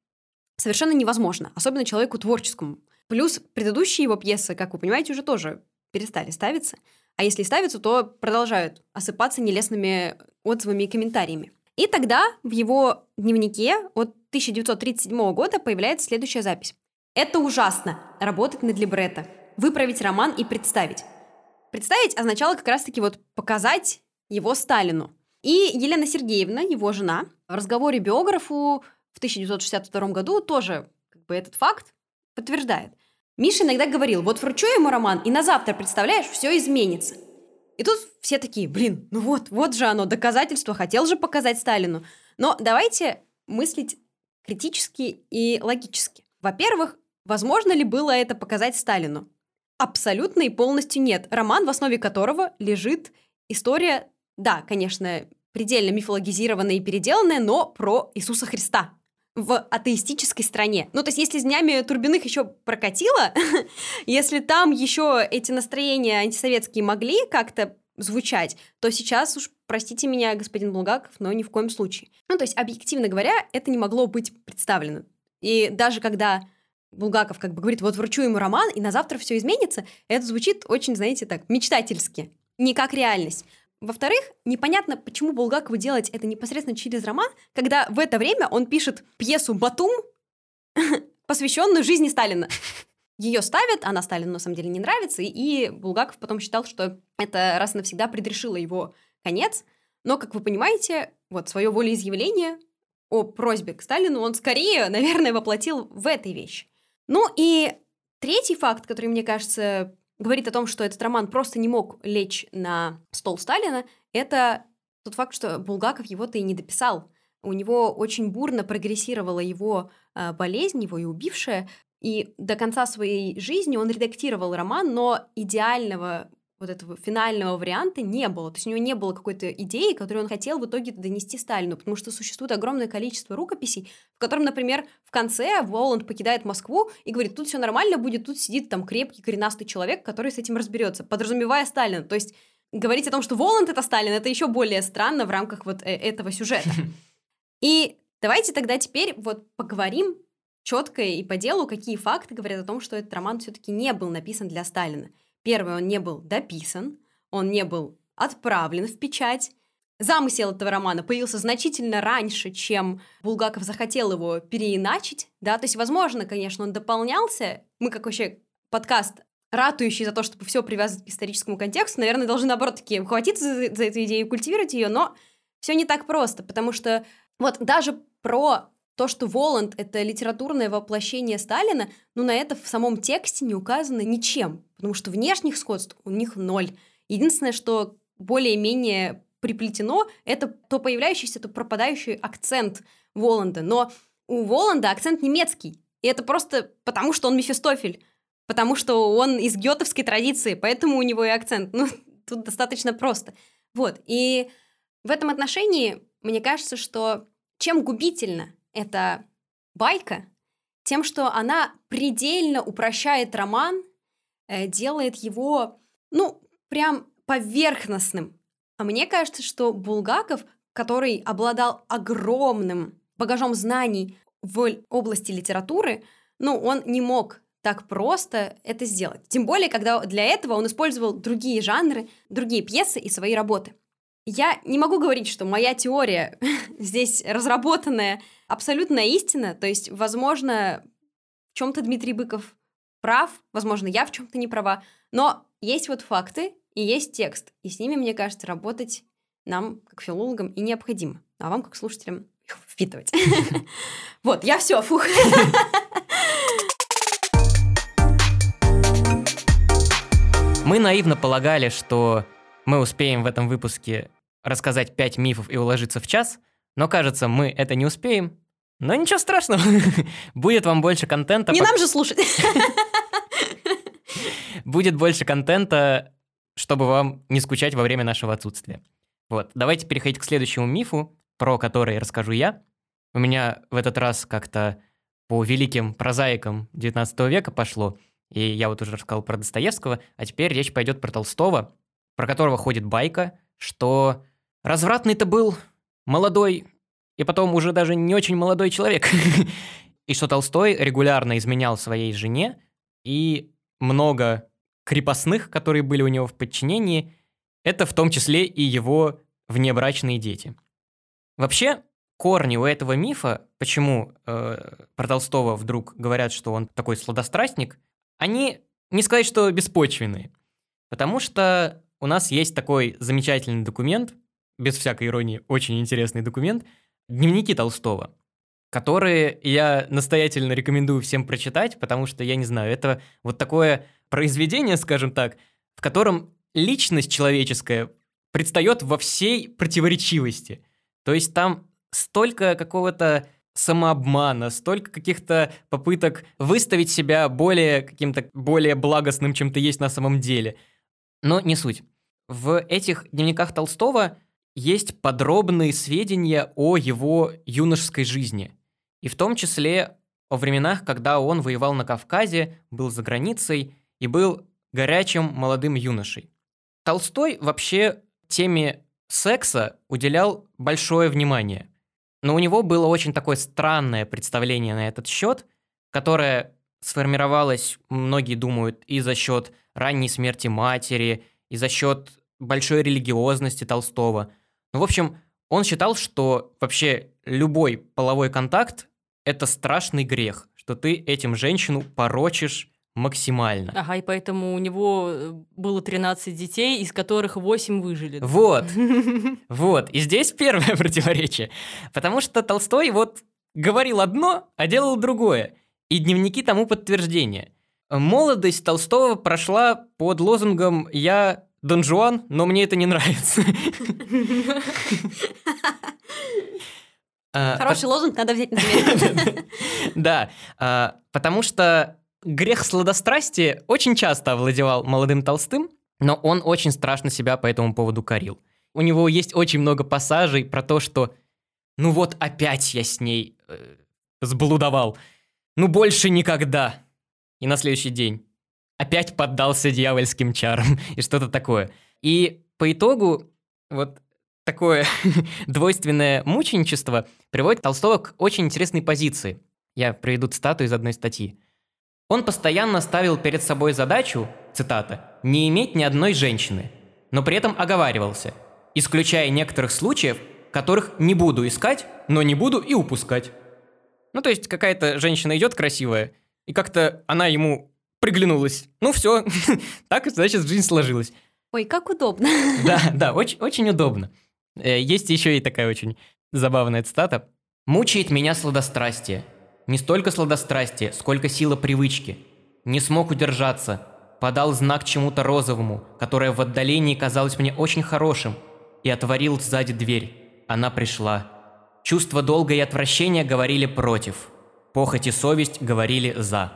совершенно невозможно, особенно человеку творческому. Плюс предыдущие его пьесы, как вы понимаете, уже тоже перестали ставиться. А если ставятся, то продолжают осыпаться нелестными отзывами и комментариями. И тогда в его дневнике от 1937 года появляется следующая запись. «Это ужасно – работать над либретто, выправить роман и представить». Представить означало как раз-таки вот показать его Сталину. И Елена Сергеевна, его жена, в разговоре биографу в 1962 году тоже как бы этот факт подтверждает. Миша иногда говорил, вот вручу ему роман, и на завтра, представляешь, все изменится. И тут все такие, блин, ну вот, вот же оно, доказательство, хотел же показать Сталину. Но давайте мыслить критически и логически. Во-первых, возможно ли было это показать Сталину? Абсолютно и полностью нет. Роман, в основе которого лежит история, да, конечно, предельно мифологизированная и переделанная, но про Иисуса Христа в атеистической стране. Ну, то есть, если с днями Турбиных еще прокатило, если там еще эти настроения антисоветские могли как-то звучать, то сейчас уж, простите меня, господин Булгаков, но ни в коем случае. Ну, то есть, объективно говоря, это не могло быть представлено. И даже когда Булгаков как бы говорит, вот вручу ему роман, и на завтра все изменится, это звучит очень, знаете, так, мечтательски, не как реальность. Во-вторых, непонятно, почему Булгакову делать это непосредственно через роман, когда в это время он пишет пьесу «Батум», посвященную жизни Сталина. Ее ставят, она Сталину на самом деле не нравится, и Булгаков потом считал, что это раз и навсегда предрешило его конец. Но, как вы понимаете, вот свое волеизъявление о просьбе к Сталину он скорее, наверное, воплотил в этой вещи. Ну и третий факт, который, мне кажется, говорит о том, что этот роман просто не мог лечь на стол Сталина, это тот факт, что Булгаков его-то и не дописал. У него очень бурно прогрессировала его э, болезнь, его и убившая, и до конца своей жизни он редактировал роман, но идеального вот этого финального варианта не было. То есть у него не было какой-то идеи, которую он хотел в итоге донести Сталину, потому что существует огромное количество рукописей, в котором, например, в конце Воланд покидает Москву и говорит, тут все нормально будет, тут сидит там крепкий коренастый человек, который с этим разберется, подразумевая Сталина. То есть говорить о том, что Воланд это Сталин, это еще более странно в рамках вот э, этого сюжета. И давайте тогда теперь вот поговорим четко и по делу, какие факты говорят о том, что этот роман все-таки не был написан для Сталина. Первый, он не был дописан, он не был отправлен в печать. Замысел этого романа появился значительно раньше, чем Булгаков захотел его переиначить, да, то есть, возможно, конечно, он дополнялся, мы как вообще подкаст ратующий за то, чтобы все привязывать к историческому контексту, наверное, должны, наоборот, таки ухватиться за, за эту идею и культивировать ее, но все не так просто, потому что вот даже про то, что Воланд — это литературное воплощение Сталина, ну, на это в самом тексте не указано ничем, потому что внешних сходств у них ноль. Единственное, что более-менее приплетено, это то появляющийся, то пропадающий акцент Воланда. Но у Воланда акцент немецкий. И это просто потому, что он Мефистофель. Потому что он из гетовской традиции, поэтому у него и акцент. Ну, тут достаточно просто. Вот. И в этом отношении мне кажется, что чем губительно эта байка тем, что она предельно упрощает роман, э, делает его, ну, прям поверхностным. А мне кажется, что Булгаков, который обладал огромным багажом знаний в области литературы, ну, он не мог так просто это сделать. Тем более, когда для этого он использовал другие жанры, другие пьесы и свои работы. Я не могу говорить, что моя теория здесь разработанная абсолютная истина. То есть, возможно, в чем-то Дмитрий Быков прав, возможно, я в чем-то не права, но есть вот факты и есть текст, и с ними, мне кажется, работать нам, как филологам, и необходимо, а вам, как слушателям, их впитывать. Вот, я все, фух. Мы наивно полагали, что мы успеем в этом выпуске рассказать 5 мифов и уложиться в час, но кажется, мы это не успеем. Но ничего страшного, будет вам больше контента. Не по- нам же слушать. Будет больше контента, чтобы вам не скучать во время нашего отсутствия. Вот, давайте переходить к следующему мифу, про который расскажу я. У меня в этот раз как-то по великим прозаикам 19 века пошло, и я вот уже рассказал про Достоевского, а теперь речь пойдет про Толстого, про которого ходит байка, что развратный-то был молодой, и потом уже даже не очень молодой человек. И что Толстой регулярно изменял своей жене, и много крепостных, которые были у него в подчинении, это в том числе и его внебрачные дети. Вообще, корни у этого мифа, почему э, про Толстого вдруг говорят, что он такой сладострастник, они, не сказать, что беспочвенные. Потому что у нас есть такой замечательный документ, без всякой иронии, очень интересный документ, дневники Толстого, которые я настоятельно рекомендую всем прочитать, потому что, я не знаю, это вот такое произведение, скажем так, в котором личность человеческая предстает во всей противоречивости. То есть там столько какого-то самообмана, столько каких-то попыток выставить себя более каким-то более благостным, чем ты есть на самом деле. Но не суть. В этих дневниках Толстого есть подробные сведения о его юношеской жизни. И в том числе о временах, когда он воевал на Кавказе, был за границей и был горячим молодым юношей. Толстой вообще теме секса уделял большое внимание. Но у него было очень такое странное представление на этот счет, которое сформировалось, многие думают, и за счет ранней смерти матери, и за счет большой религиозности Толстого. Ну, в общем, он считал, что вообще любой половой контакт – это страшный грех, что ты этим женщину порочишь максимально. Ага, и поэтому у него э, было 13 детей, из которых 8 выжили. Вот, вот. И здесь первое противоречие. Потому что Толстой вот говорил одно, а делал другое. И дневники тому подтверждение. Молодость Толстого прошла под лозунгом «Я Дон Жуан, но мне это не нравится». А, Хороший лозунг, надо взять на. Да, а, потому что грех сладострастия очень часто овладевал молодым Толстым, но он очень страшно себя по этому поводу корил. У него есть очень много пассажей про то, что «ну вот опять я с ней э, сблудовал, ну больше никогда». И на следующий день опять поддался дьявольским чарам и что-то такое. И по итогу вот такое двойственное мученичество приводит Толстого к очень интересной позиции. Я приведу цитату из одной статьи. Он постоянно ставил перед собой задачу, цитата, «не иметь ни одной женщины», но при этом оговаривался, исключая некоторых случаев, которых не буду искать, но не буду и упускать. Ну, то есть какая-то женщина идет красивая, и как-то она ему приглянулась. Ну, все, так, значит, жизнь сложилась. Ой, как удобно. Да, да, очень, очень удобно. Э, Есть еще и такая очень забавная цитата. «Мучает меня сладострастие. Не столько сладострастие, сколько сила привычки. Не смог удержаться. Подал знак чему-то розовому, которое в отдалении казалось мне очень хорошим, и отворил сзади дверь. Она пришла. Чувство долга и отвращения говорили против. Похоть и совесть говорили за.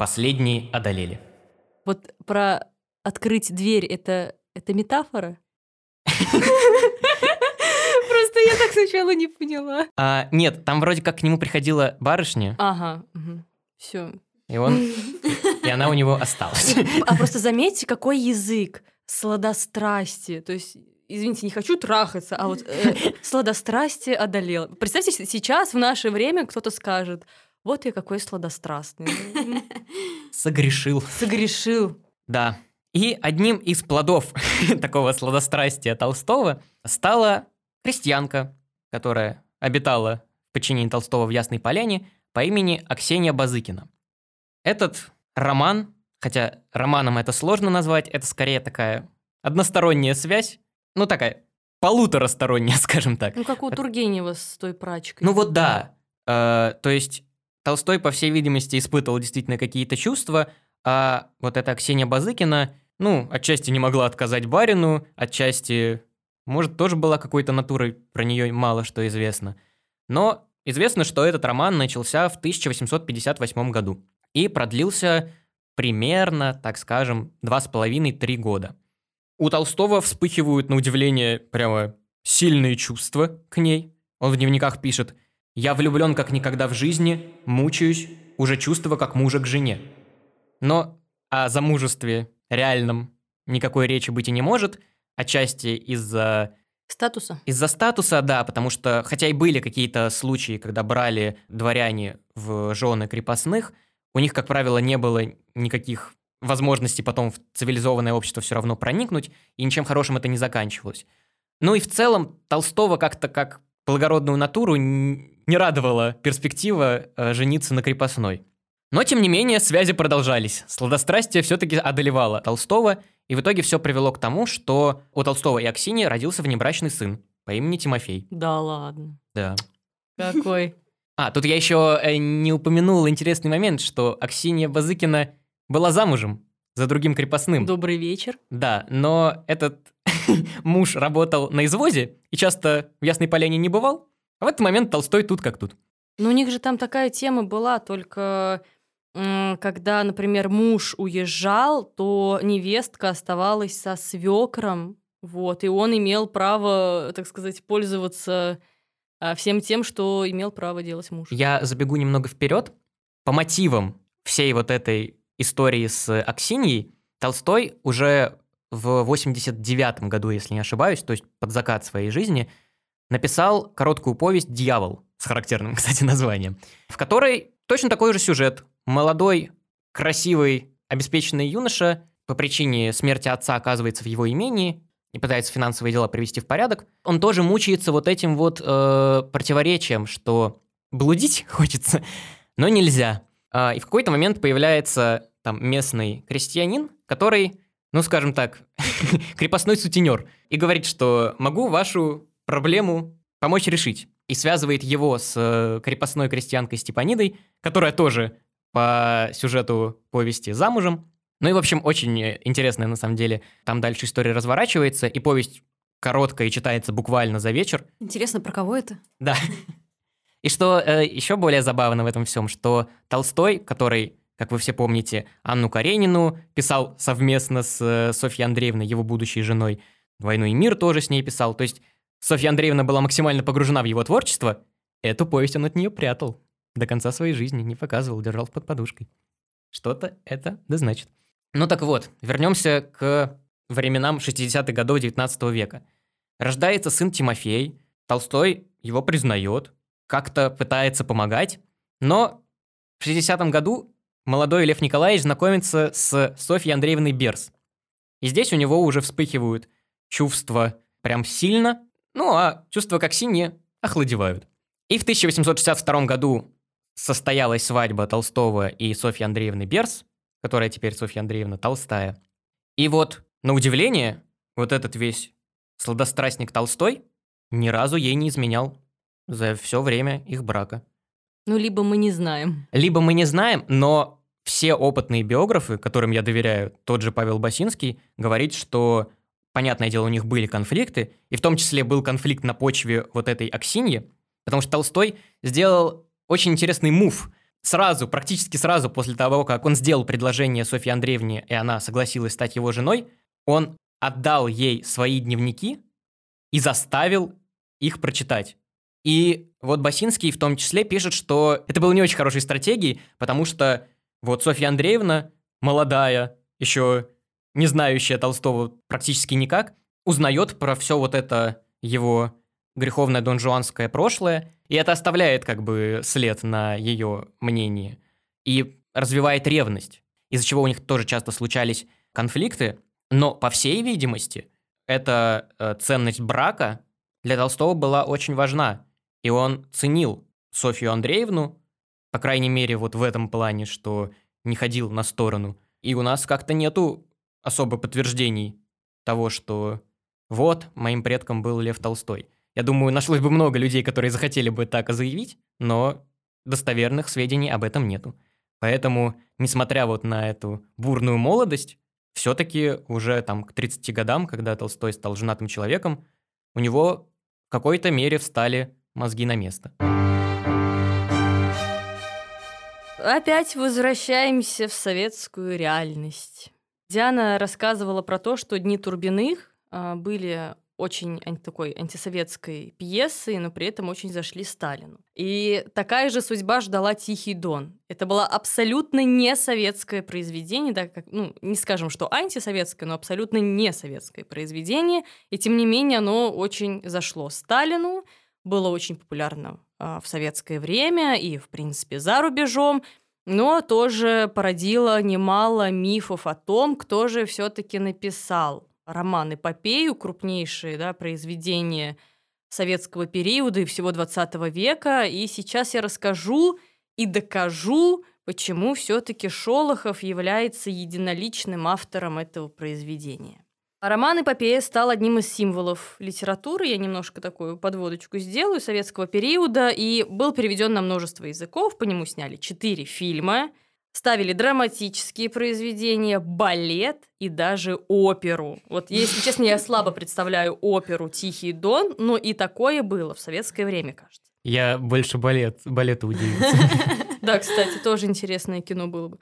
Последние одолели. Вот про открыть дверь это, это метафора? Просто я так сначала не поняла. А, нет, там вроде как к нему приходила барышня, Ага, все. и он... И она у него осталась. А просто заметьте, какой язык сладострастие. То есть, извините, не хочу трахаться, а вот э, сладострастие одолело. Представьте, сейчас в наше время кто-то скажет, вот я какой сладострастный. Согрешил. Согрешил. Да. И одним из плодов такого сладострастия Толстого стала крестьянка, которая обитала в подчинении Толстого в Ясной Поляне по имени Аксения Базыкина. Этот роман, хотя романом это сложно назвать, это скорее такая односторонняя связь, ну такая полуторасторонняя, скажем так. Ну, как у Тургенева с той прачкой. Ну вот да. Э, то есть Толстой, по всей видимости, испытывал действительно какие-то чувства, а вот эта Ксения Базыкина, ну, отчасти не могла отказать барину, отчасти, может, тоже была какой-то натурой, про нее мало что известно. Но известно, что этот роман начался в 1858 году и продлился примерно, так скажем, два с половиной-три года. У Толстого вспыхивают, на удивление, прямо сильные чувства к ней. Он в дневниках пишет «Я влюблен как никогда в жизни, мучаюсь, уже чувство как мужа к жене». Но о замужестве реальном никакой речи быть и не может, отчасти из-за Статуса? из-за статуса, да, потому что, хотя и были какие-то случаи, когда брали дворяне в жены крепостных, у них, как правило, не было никаких возможностей потом в цивилизованное общество все равно проникнуть, и ничем хорошим это не заканчивалось. Ну и в целом Толстого как-то как благородную натуру не радовала перспектива э, жениться на крепостной. Но, тем не менее, связи продолжались. Сладострастие все-таки одолевало Толстого, и в итоге все привело к тому, что у Толстого и Аксиньи родился внебрачный сын по имени Тимофей. Да ладно. Да. Какой? А, тут я еще э, не упомянул интересный момент, что Аксинья Базыкина была замужем за другим крепостным. Добрый вечер. Да, но этот муж работал на извозе и часто в Ясной Поляне не бывал. А в этот момент Толстой тут как тут. Ну, у них же там такая тема была, только когда, например, муж уезжал, то невестка оставалась со свекром, вот, и он имел право, так сказать, пользоваться а, всем тем, что имел право делать муж. Я забегу немного вперед. По мотивам всей вот этой истории с Аксиньей, Толстой уже в 89 году, если не ошибаюсь, то есть под закат своей жизни, написал короткую повесть «Дьявол» с характерным, кстати, названием, в которой точно такой же сюжет. Молодой, красивый, обеспеченный юноша по причине смерти отца оказывается в его имении и пытается финансовые дела привести в порядок. Он тоже мучается вот этим вот э, противоречием, что блудить хочется, но нельзя. А, и в какой-то момент появляется там местный крестьянин, который, ну скажем так, крепостной сутенер, и говорит, что могу вашу проблему помочь решить. И связывает его с э, крепостной крестьянкой Степанидой, которая тоже по сюжету повести замужем. Ну и, в общем, очень э, интересная на самом деле. Там дальше история разворачивается, и повесть короткая и читается буквально за вечер. Интересно, про кого это? Да. И что э, еще более забавно в этом всем, что Толстой, который, как вы все помните, Анну Каренину писал совместно с э, Софьей Андреевной, его будущей женой, «Войну и мир» тоже с ней писал. То есть Софья Андреевна была максимально погружена в его творчество. Эту повесть он от нее прятал. До конца своей жизни не показывал, держал под подушкой. Что-то это да значит. Ну так вот, вернемся к временам 60-х годов 19 века. Рождается сын Тимофей, Толстой его признает, как-то пытается помогать, но в 60-м году молодой Лев Николаевич знакомится с Софьей Андреевной Берс. И здесь у него уже вспыхивают чувства прям сильно, ну а чувства как синие охладевают. И в 1862 году состоялась свадьба Толстого и Софьи Андреевны Берс, которая теперь Софья Андреевна Толстая. И вот, на удивление, вот этот весь сладострастник Толстой ни разу ей не изменял за все время их брака. Ну, либо мы не знаем. Либо мы не знаем, но все опытные биографы, которым я доверяю, тот же Павел Басинский, говорит, что, понятное дело, у них были конфликты, и в том числе был конфликт на почве вот этой Аксиньи, потому что Толстой сделал очень интересный мув. Сразу, практически сразу после того, как он сделал предложение Софье Андреевне, и она согласилась стать его женой, он отдал ей свои дневники и заставил их прочитать. И вот Басинский в том числе пишет, что это было не очень хорошей стратегией, потому что вот Софья Андреевна, молодая, еще не знающая Толстого практически никак, узнает про все вот это его греховное донжуанское прошлое, и это оставляет как бы след на ее мнении и развивает ревность, из-за чего у них тоже часто случались конфликты, но по всей видимости эта э, ценность брака для Толстого была очень важна, и он ценил Софью Андреевну, по крайней мере, вот в этом плане, что не ходил на сторону. И у нас как-то нету особо подтверждений того, что вот, моим предком был Лев Толстой. Я думаю, нашлось бы много людей, которые захотели бы так заявить, но достоверных сведений об этом нету. Поэтому, несмотря вот на эту бурную молодость все-таки уже там к 30 годам, когда Толстой стал женатым человеком, у него в какой-то мере встали мозги на место. Опять возвращаемся в советскую реальность. Диана рассказывала про то, что «Дни Турбиных» а, были очень такой антисоветской пьесы, но при этом очень зашли Сталину. И такая же судьба ждала «Тихий дон». Это было абсолютно не советское произведение, да, как, ну, не скажем, что антисоветское, но абсолютно не советское произведение, и тем не менее оно очень зашло Сталину, было очень популярно э, в советское время и, в принципе, за рубежом, но тоже породило немало мифов о том, кто же все-таки написал роман-эпопею, крупнейшие да, произведения советского периода и всего 20 века. И сейчас я расскажу и докажу, почему все-таки Шолохов является единоличным автором этого произведения. Роман «Эпопея» стал одним из символов литературы. Я немножко такую подводочку сделаю советского периода. И был переведен на множество языков. По нему сняли четыре фильма – ставили драматические произведения, балет и даже оперу. Вот, если честно, я слабо представляю оперу «Тихий дон», но и такое было в советское время, кажется. Я больше балет, балета удивился. Да, кстати, тоже интересное кино было бы.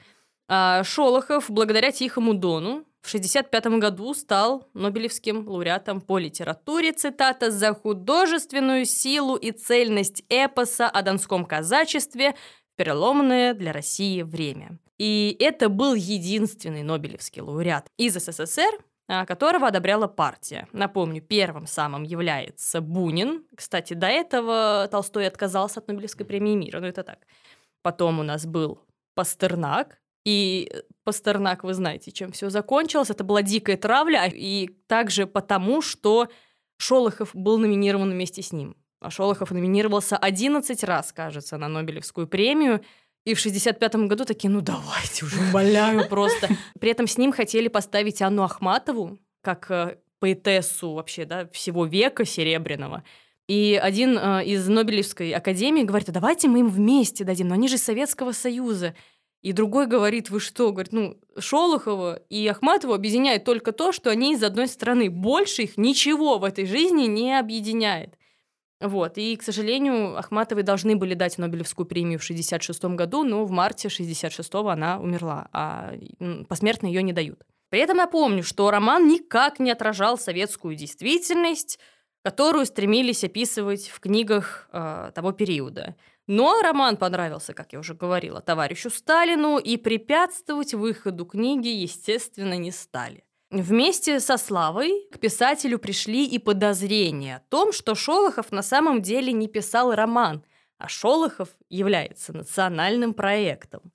А Шолохов, благодаря «Тихому дону», в 1965 году стал Нобелевским лауреатом по литературе, цитата, «за художественную силу и цельность эпоса о донском казачестве, переломное для России время. И это был единственный Нобелевский лауреат из СССР, а, которого одобряла партия. Напомню, первым самым является Бунин. Кстати, до этого Толстой отказался от Нобелевской премии мира, но это так. Потом у нас был Пастернак, и Пастернак, вы знаете, чем все закончилось. Это была дикая травля, и также потому, что Шолохов был номинирован вместе с ним. А Шолохов номинировался 11 раз, кажется, на Нобелевскую премию. И в 65-м году такие, ну давайте уже, умоляю просто. При этом с ним хотели поставить Анну Ахматову, как э, поэтессу вообще, да, всего века серебряного. И один э, из Нобелевской академии говорит, а давайте мы им вместе дадим, но они же Советского Союза. И другой говорит, вы что? Говорит, ну, Шолохова и Ахматову объединяет только то, что они из одной страны. Больше их ничего в этой жизни не объединяет. Вот. И, к сожалению, Ахматовой должны были дать Нобелевскую премию в 1966 году, но в марте 1966 она умерла, а посмертно ее не дают. При этом напомню, что роман никак не отражал советскую действительность, которую стремились описывать в книгах э, того периода. Но роман понравился, как я уже говорила, товарищу Сталину, и препятствовать выходу книги, естественно, не стали. Вместе со Славой к писателю пришли и подозрения о том, что Шолохов на самом деле не писал роман, а Шолохов является национальным проектом.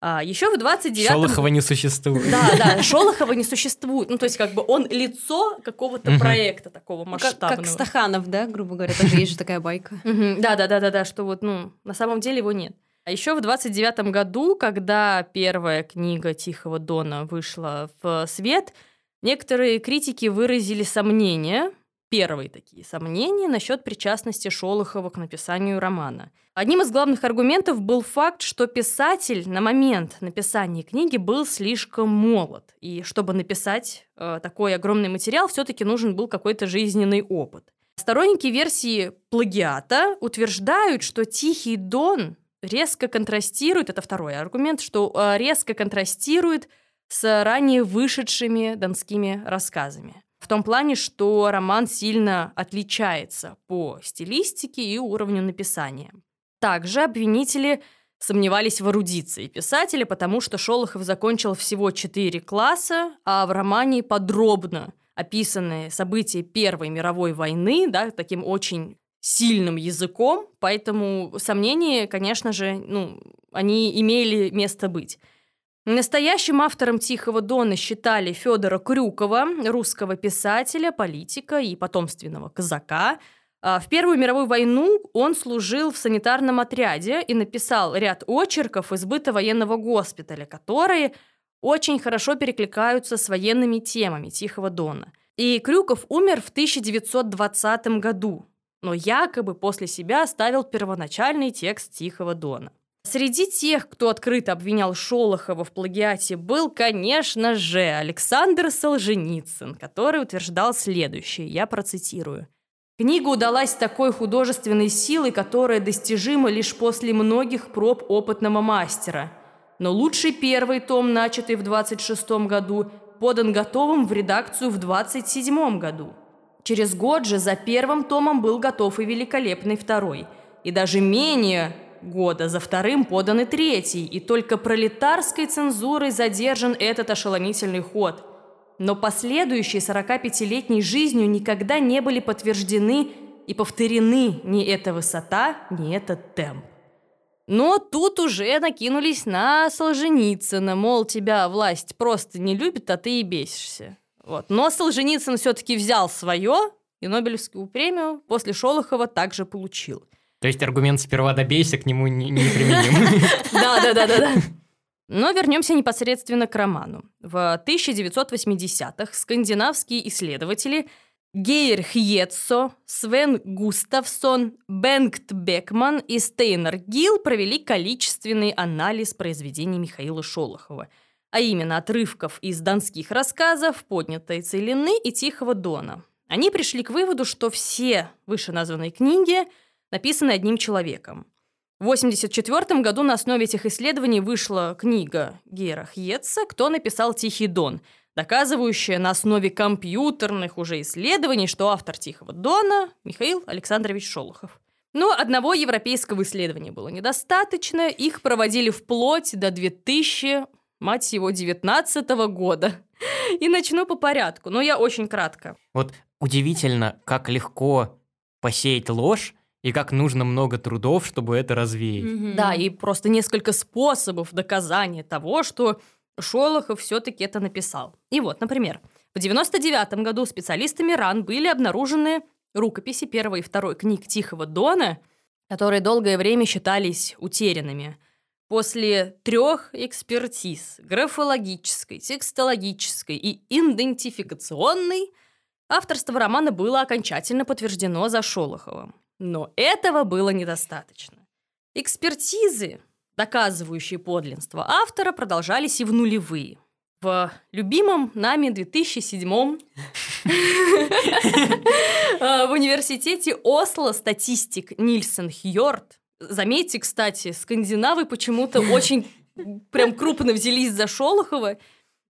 А еще в 29-м... Шолохова не существует. Да, да, Шолохова не существует. Ну, то есть, как бы он лицо какого-то проекта такого масштабного. Как, как Стаханов, да, грубо говоря, тоже есть же такая байка. Да, да, да, да, да, что вот, ну, на самом деле его нет. А еще в 29 году, когда первая книга Тихого Дона вышла в свет, некоторые критики выразили сомнения, первые такие сомнения насчет причастности Шолохова к написанию романа. Одним из главных аргументов был факт, что писатель на момент написания книги был слишком молод. И чтобы написать э, такой огромный материал, все-таки нужен был какой-то жизненный опыт. Сторонники версии плагиата утверждают, что «Тихий Дон» резко контрастирует, это второй аргумент, что а, резко контрастирует с ранее вышедшими донскими рассказами. В том плане, что роман сильно отличается по стилистике и уровню написания. Также обвинители сомневались в эрудиции писателя, потому что Шолохов закончил всего четыре класса, а в романе подробно описаны события Первой мировой войны, да, таким очень сильным языком, поэтому сомнения, конечно же, ну, они имели место быть. Настоящим автором «Тихого дона» считали Федора Крюкова, русского писателя, политика и потомственного казака. А в Первую мировую войну он служил в санитарном отряде и написал ряд очерков из быта военного госпиталя, которые очень хорошо перекликаются с военными темами Тихого Дона. И Крюков умер в 1920 году, но якобы после себя оставил первоначальный текст Тихого Дона. Среди тех, кто открыто обвинял Шолохова в плагиате, был, конечно же, Александр Солженицын, который утверждал следующее, я процитирую. Книга удалась такой художественной силой, которая достижима лишь после многих проб опытного мастера. Но лучший первый том, начатый в 26 году, подан готовым в редакцию в 27 году. Через год же за первым томом был готов и великолепный второй. И даже менее года за вторым подан и третий, и только пролетарской цензурой задержан этот ошеломительный ход. Но последующие 45-летней жизнью никогда не были подтверждены и повторены ни эта высота, ни этот темп. Но тут уже накинулись на Солженицына, мол, тебя власть просто не любит, а ты и бесишься. Вот. Но Солженицын все-таки взял свое, и Нобелевскую премию после Шолохова также получил. То есть аргумент «сперва добейся» к нему не, не применим. Да, да, да, да, да. Но вернемся непосредственно к роману. В 1980-х скандинавские исследователи Гейр Хьетсо, Свен Густавсон, Бенгт Бекман и Стейнер Гилл провели количественный анализ произведений Михаила Шолохова, а именно отрывков из донских рассказов «Поднятой целины» и «Тихого дона». Они пришли к выводу, что все вышеназванные книги написаны одним человеком. В 1984 году на основе этих исследований вышла книга Гера Хьетса «Кто написал Тихий Дон», доказывающая на основе компьютерных уже исследований, что автор «Тихого Дона» Михаил Александрович Шолохов. Но одного европейского исследования было недостаточно, их проводили вплоть до 2000, мать его, 19 года. И начну по порядку, но я очень кратко. Вот удивительно, как легко посеять ложь, и как нужно много трудов, чтобы это развеять. Мгм. Да, и просто несколько способов доказания того, что Шолохов все-таки это написал. И вот, например, в 99 году специалистами РАН были обнаружены рукописи первой и второй книг Тихого Дона, которые долгое время считались утерянными. После трех экспертиз – графологической, текстологической и идентификационной – авторство романа было окончательно подтверждено за Шолоховым. Но этого было недостаточно. Экспертизы, доказывающие подлинство автора, продолжались и в нулевые. В любимом нами 2007 э, в университете Осло статистик Нильсен Хьорд. Заметьте, кстати, скандинавы почему-то очень прям крупно взялись за Шолохова.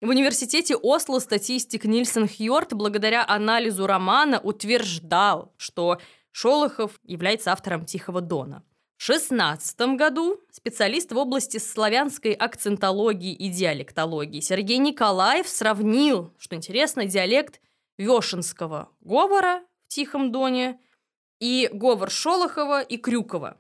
В университете Осло статистик Нильсен Хьорд благодаря анализу романа утверждал, что Шолохов является автором «Тихого дона». В 16 году специалист в области славянской акцентологии и диалектологии Сергей Николаев сравнил, что интересно, диалект Вешенского говора в Тихом Доне и говор Шолохова и Крюкова.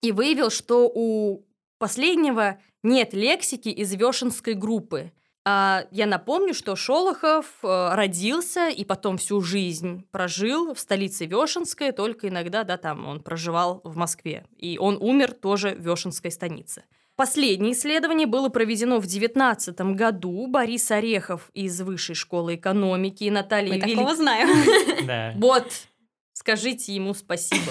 И выявил, что у последнего нет лексики из Вешенской группы. А я напомню, что Шолохов э, родился и потом всю жизнь прожил в столице Вешенской, только иногда, да, там он проживал в Москве. И он умер тоже в Вешенской станице. Последнее исследование было проведено в 2019 году. Борис Орехов из Высшей школы экономики и Наталья Мы Вели- такого знаем. Да. Вот, скажите ему спасибо.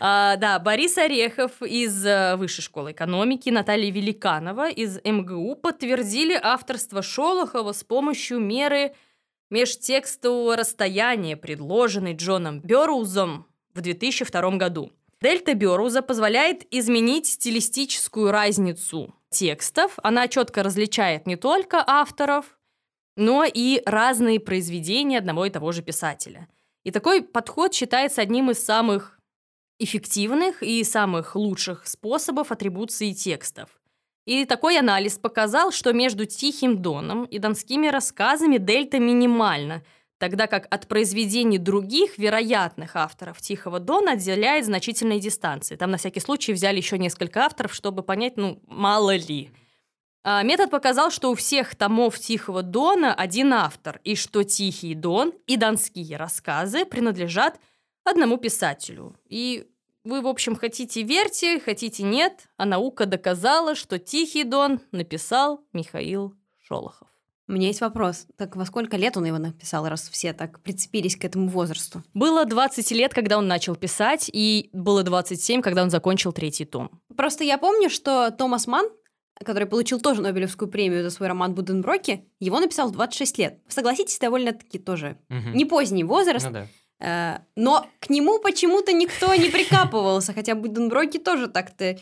А, Да, Борис Орехов из э, Высшей школы экономики, Наталья Великанова из МГУ подтвердили авторство Шолохова с помощью меры межтекстового расстояния, предложенной Джоном Бёрузом в 2002 году. Дельта Бёруза позволяет изменить стилистическую разницу текстов. Она четко различает не только авторов, но и разные произведения одного и того же писателя. И такой подход считается одним из самых эффективных и самых лучших способов атрибуции текстов. И такой анализ показал, что между «Тихим доном» и «Донскими рассказами» дельта минимальна, тогда как от произведений других вероятных авторов «Тихого дона» отделяет значительные дистанции. Там на всякий случай взяли еще несколько авторов, чтобы понять, ну, мало ли. А, Метод показал, что у всех томов «Тихого дона» один автор, и что «Тихий дон» и «Донские рассказы» принадлежат одному писателю. И вы, в общем, хотите верьте, хотите нет, а наука доказала, что «Тихий дон» написал Михаил Шолохов. У меня есть вопрос. Так во сколько лет он его написал, раз все так прицепились к этому возрасту? Было 20 лет, когда он начал писать, и было 27, когда он закончил третий том. Просто я помню, что Томас Ман, который получил тоже Нобелевскую премию за свой роман «Буденброки», его написал в 26 лет. Согласитесь, довольно-таки тоже Мгм. не поздний возраст, Ну да. э, но к нему почему-то никто не прикапывался, хотя Буденброки тоже так-то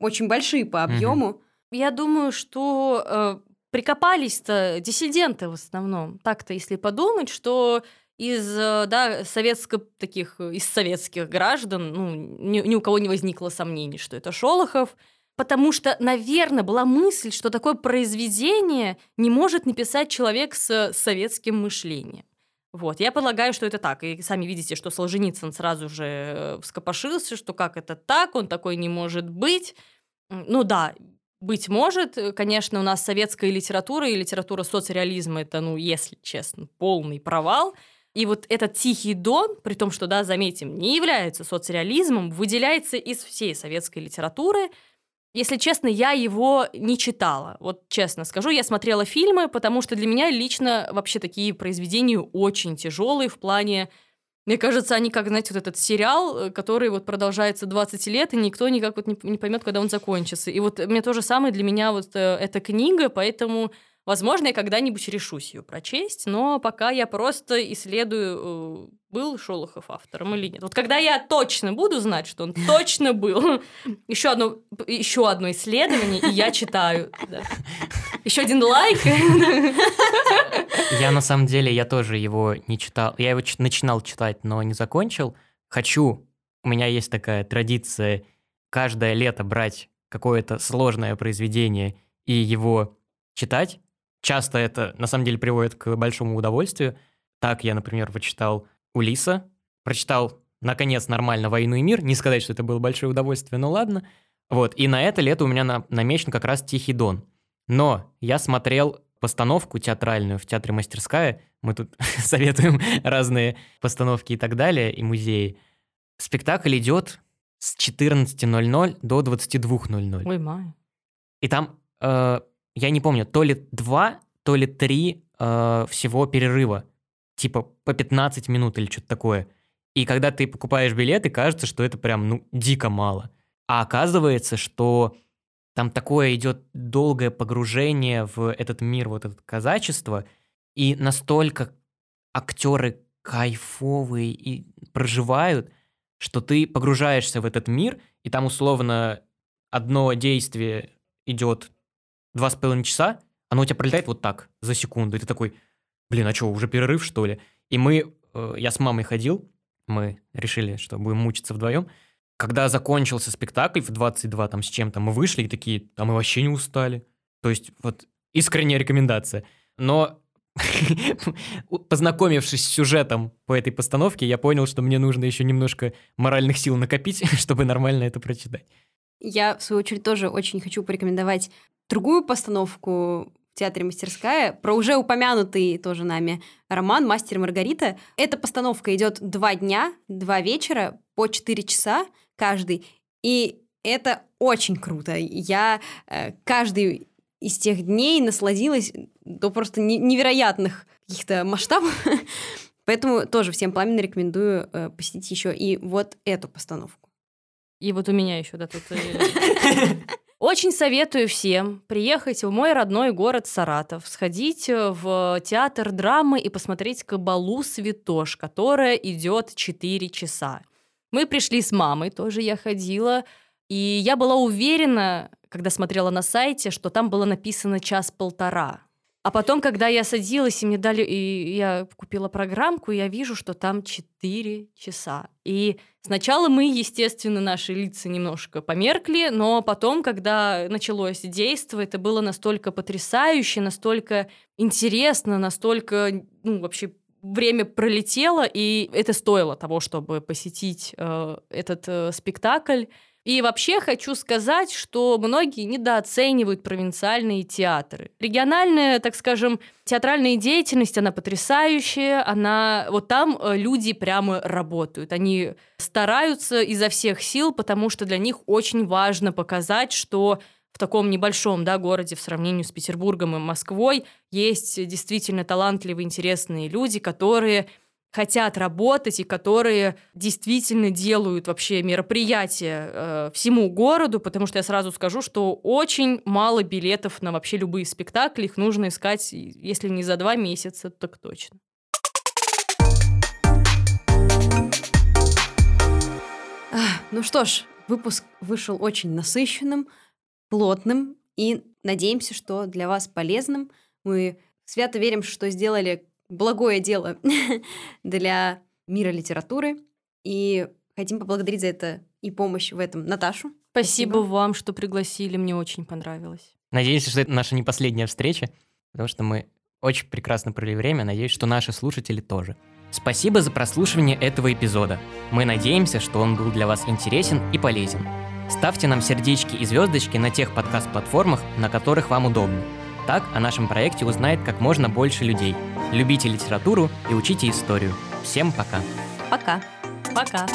очень большие по объему. Я думаю, что э, прикопались-то диссиденты в основном. Так-то, если подумать, что из, э, да, советско таких, э, из советских граждан, ну, ни, ни у кого не возникло сомнений, что это Шолохов, потому что, наверное, была мысль, что такое произведение не может написать человек с советским мышлением. Вот, я полагаю, что это так. И сами видите, что Солженицын сразу же э, вскопошился, что как это так, он такой не может быть. Ну да, быть может, э, конечно, у нас советская литература и литература соцреализма это, ну, если честно, полный провал. И вот этот «Тихий дон», при том, что, да, заметим, не является соцреализмом, выделяется из всей советской литературы. Если честно, я его не читала. Вот честно скажу, я смотрела фильмы, потому что для меня лично вообще такие произведения очень тяжелые в плане... Мне кажется, они как, знаете, вот этот сериал, э, который вот продолжается 20 лет, и никто никак вот не, поймет, когда он закончится. И вот мне то же самое для меня вот э, эта книга, поэтому, возможно, я когда-нибудь решусь ее прочесть, но пока я просто исследую, э, был Шолохов автором или нет. Вот когда я точно буду знать, что он точно был, еще одно, еще одно исследование, и я читаю. да. Еще один лайк. Я на самом деле, я тоже его не читал. Я его начинал читать, но не закончил. Хочу, у меня есть такая традиция каждое лето брать какое-то сложное произведение и его читать. Часто это на самом деле приводит к большому удовольствию. Так я, например, прочитал Улиса, прочитал, наконец, нормально «Войну и мир». Не сказать, что это было большое удовольствие, но ладно. Вот, и на это лето у меня на- намечен как раз «Тихий дон». Но я смотрел постановку театральную в Театре Мастерская. Мы тут советуем разные постановки и так далее, и музеи. Спектакль идет с 14.00 до 22.00. Ой, май. И там, э, я не помню, то ли два, то ли три э, всего перерыва. Типа по 15 минут или что-то такое. И когда ты покупаешь билеты, кажется, что это прям, ну, дико мало. А оказывается, что там такое идет долгое погружение в этот мир, вот это казачество, и настолько актеры кайфовые и проживают, что ты погружаешься в этот мир, и там условно одно действие идет два с половиной часа, оно у тебя пролетает вот так, за секунду, и ты такой, блин, а что, уже перерыв, что ли? И мы, э, я с мамой ходил, мы решили, что будем мучиться вдвоем. Когда закончился спектакль в 22 там с чем-то, мы вышли и такие, а мы вообще не устали. То есть вот искренняя рекомендация. Но познакомившись с сюжетом по этой постановке, я понял, что мне нужно еще немножко моральных сил накопить, чтобы нормально это прочитать. Я, в свою очередь, тоже очень хочу порекомендовать другую постановку в Театре Мастерская про уже упомянутый тоже нами роман «Мастер и Маргарита». Эта постановка идет два дня, два вечера, по четыре часа каждый. И это очень круто. Я э, каждый из тех дней насладилась до просто не- невероятных каких-то масштабов. Поэтому тоже всем пламенно рекомендую э, посетить еще и вот эту постановку. И вот у меня еще, да, тут... э, Очень советую всем приехать в мой родной город Саратов, сходить э, в театр драмы и посмотреть «Кабалу Святош», которая идет 4 часа. Мы пришли с мамой, тоже я ходила, и я была уверена, когда смотрела на сайте, что там было написано час-полтора. А потом, когда я садилась, и мне дали, и я купила программку, я вижу, что там 4 часа. И сначала мы, естественно, наши лица немножко померкли, но потом, когда началось действо, это было настолько потрясающе, настолько интересно, настолько, ну, вообще время пролетело, и это стоило того, чтобы посетить э, этот э, спектакль. И вообще хочу сказать, что многие недооценивают провинциальные театры. Региональная, так скажем, театральная деятельность, она потрясающая, она вот там э, люди прямо работают, они стараются изо всех сил, потому что для них очень важно показать, что в таком небольшом да, городе в сравнении с Петербургом и Москвой есть действительно талантливые, интересные люди, которые хотят работать и которые действительно делают вообще мероприятия э, всему городу, потому что я сразу скажу, что очень мало билетов на вообще любые спектакли, их нужно искать, если не за два месяца, так точно. Ну что ж, выпуск вышел очень насыщенным, плотным и надеемся, что для вас полезным. Мы свято верим, что сделали благое дело для мира литературы и хотим поблагодарить за это и помощь в этом Наташу. Спасибо, Спасибо вам, что пригласили, мне очень понравилось. Надеемся, что это наша не последняя встреча, потому что мы очень прекрасно провели время, надеюсь, что наши слушатели тоже. Спасибо за прослушивание этого эпизода. Мы надеемся, что он был для вас интересен и полезен. Ставьте нам сердечки и звездочки на тех подкаст-платформах, на которых вам удобно. Так о нашем проекте узнает как можно больше людей. Любите литературу и учите историю. Всем пока. Пока. Пока.